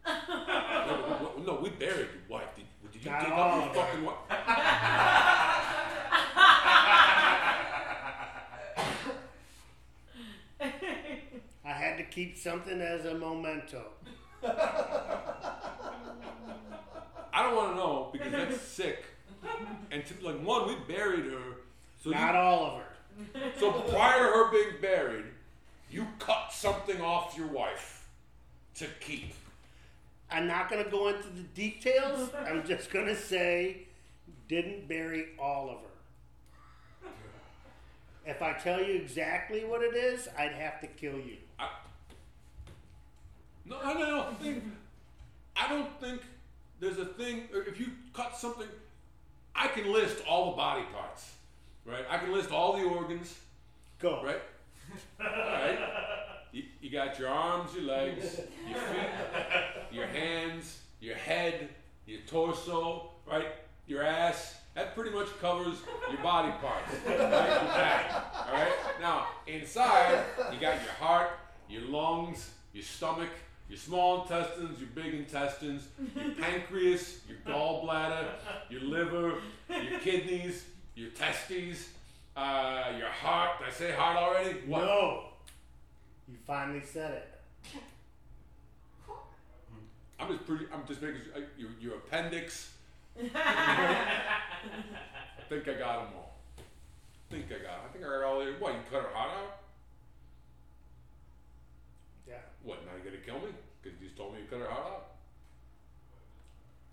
No, no, no, we buried your wife. Did, did you Not dig all up of your fucking wife? I had to keep something as a memento. I don't want to know because that's sick. And to, like one, we buried her. So Not you, all of her. so prior to her being buried, you cut something off your wife to keep. I'm not going to go into the details. I'm just going to say, didn't bury all of her. If I tell you exactly what it is, I'd have to kill you. I, no, I don't think. I don't think there's a thing. or If you cut something, I can list all the body parts, right? I can list all the organs, Go. right? All right. You, you got your arms, your legs, your feet, your hands, your head, your torso, right? Your ass. That pretty much covers your body parts, right? Your back. All right. Now inside, you got your heart, your lungs, your stomach, your small intestines, your big intestines, your pancreas, your gallbladder, your liver, your kidneys, your testes, uh, your heart. Did I say heart already? What? No. You finally said it. I'm just pretty. I'm just making uh, your your appendix. I think I got them all. I think I got. 'em. I think I got all the. What? You cut her heart out? Yeah. What? Now you gonna kill me? Told me you cut her heart out.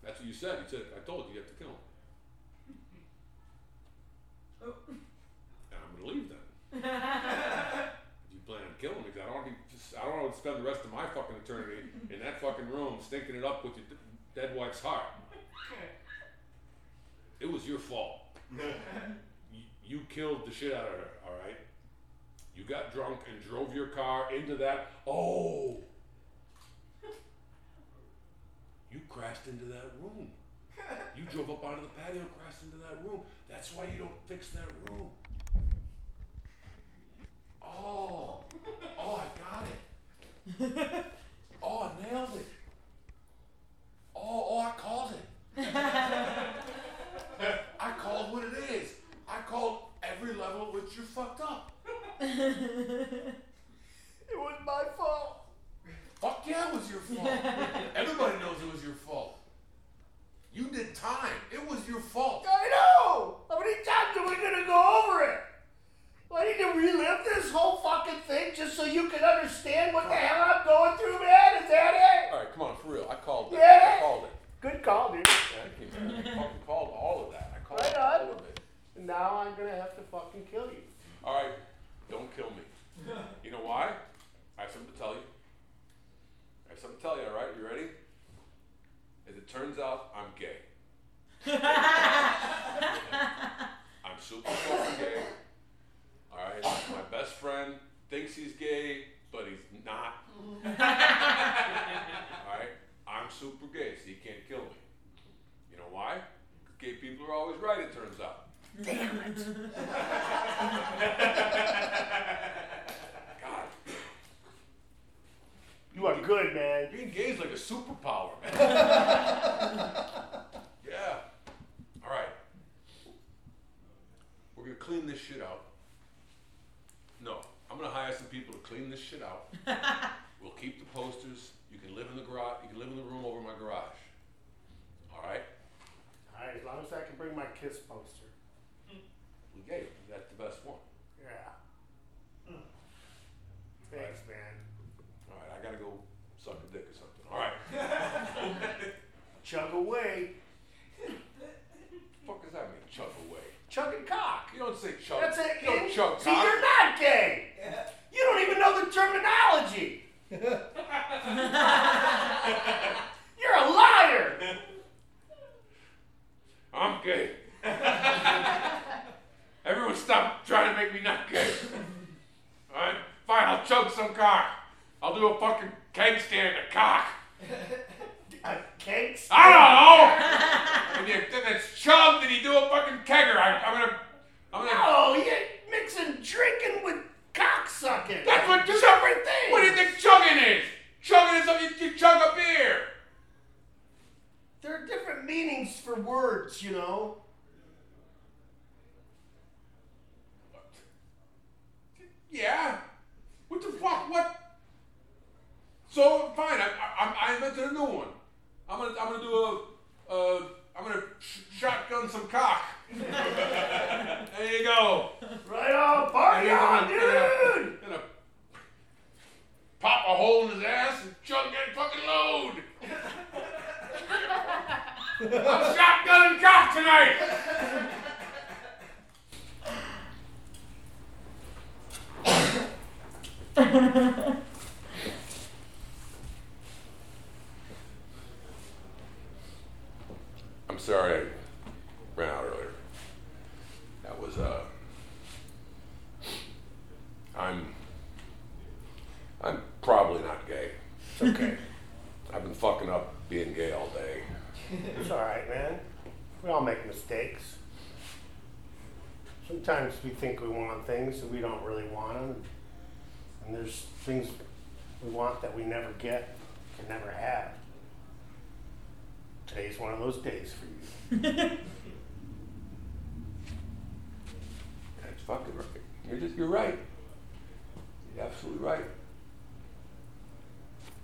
That's what you said. You said I told you you have to kill him. Oh. And I'm gonna leave then. if you plan on killing me? I don't. want to Just, I don't want to spend the rest of my fucking eternity in that fucking room stinking it up with your dead wife's heart. It was your fault. you, you killed the shit out of her. All right. You got drunk and drove your car into that. Oh. You crashed into that room. You drove up onto the patio, crashed into that room. That's why you don't fix that room. Oh. Oh, I got it. Oh, I nailed it. Oh, oh, I called it. I called what it is. I called every level which you're fucked up. I'll do a fucking keg stand of cock. A cakes. I don't know! and you, then it's chugged and you do a fucking kegger. I, I'm gonna. I'm gonna. No, you're mixing drinking with cock sucking. That's what Two different things. What do you think chugging is? Chugging is something you, you chug a beer. There are different meanings for words, you know. Yeah. What the fuck? What? So fine. I, I, I invented a new one. I'm gonna I'm gonna do a uh I'm gonna sh- shotgun some cock. there you go. Right on, party on, And I'm dude. gonna pop a hole in his ass and chug that fucking load. I'm shotgunning cock tonight. I'm sorry I ran out earlier. That was uh I'm I'm probably not gay. It's okay. I've been fucking up being gay all day. It's all right, man. We all make mistakes. Sometimes we think we want things and we don't really want them. And there's things we want that we never get. You never have. Today's one of those days for you. That's fucking right. You're just, you're right. You're absolutely right.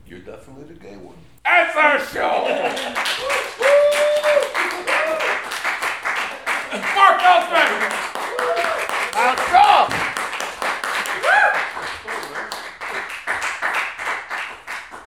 You're definitely the gay one. That's our show! Mark Elfman!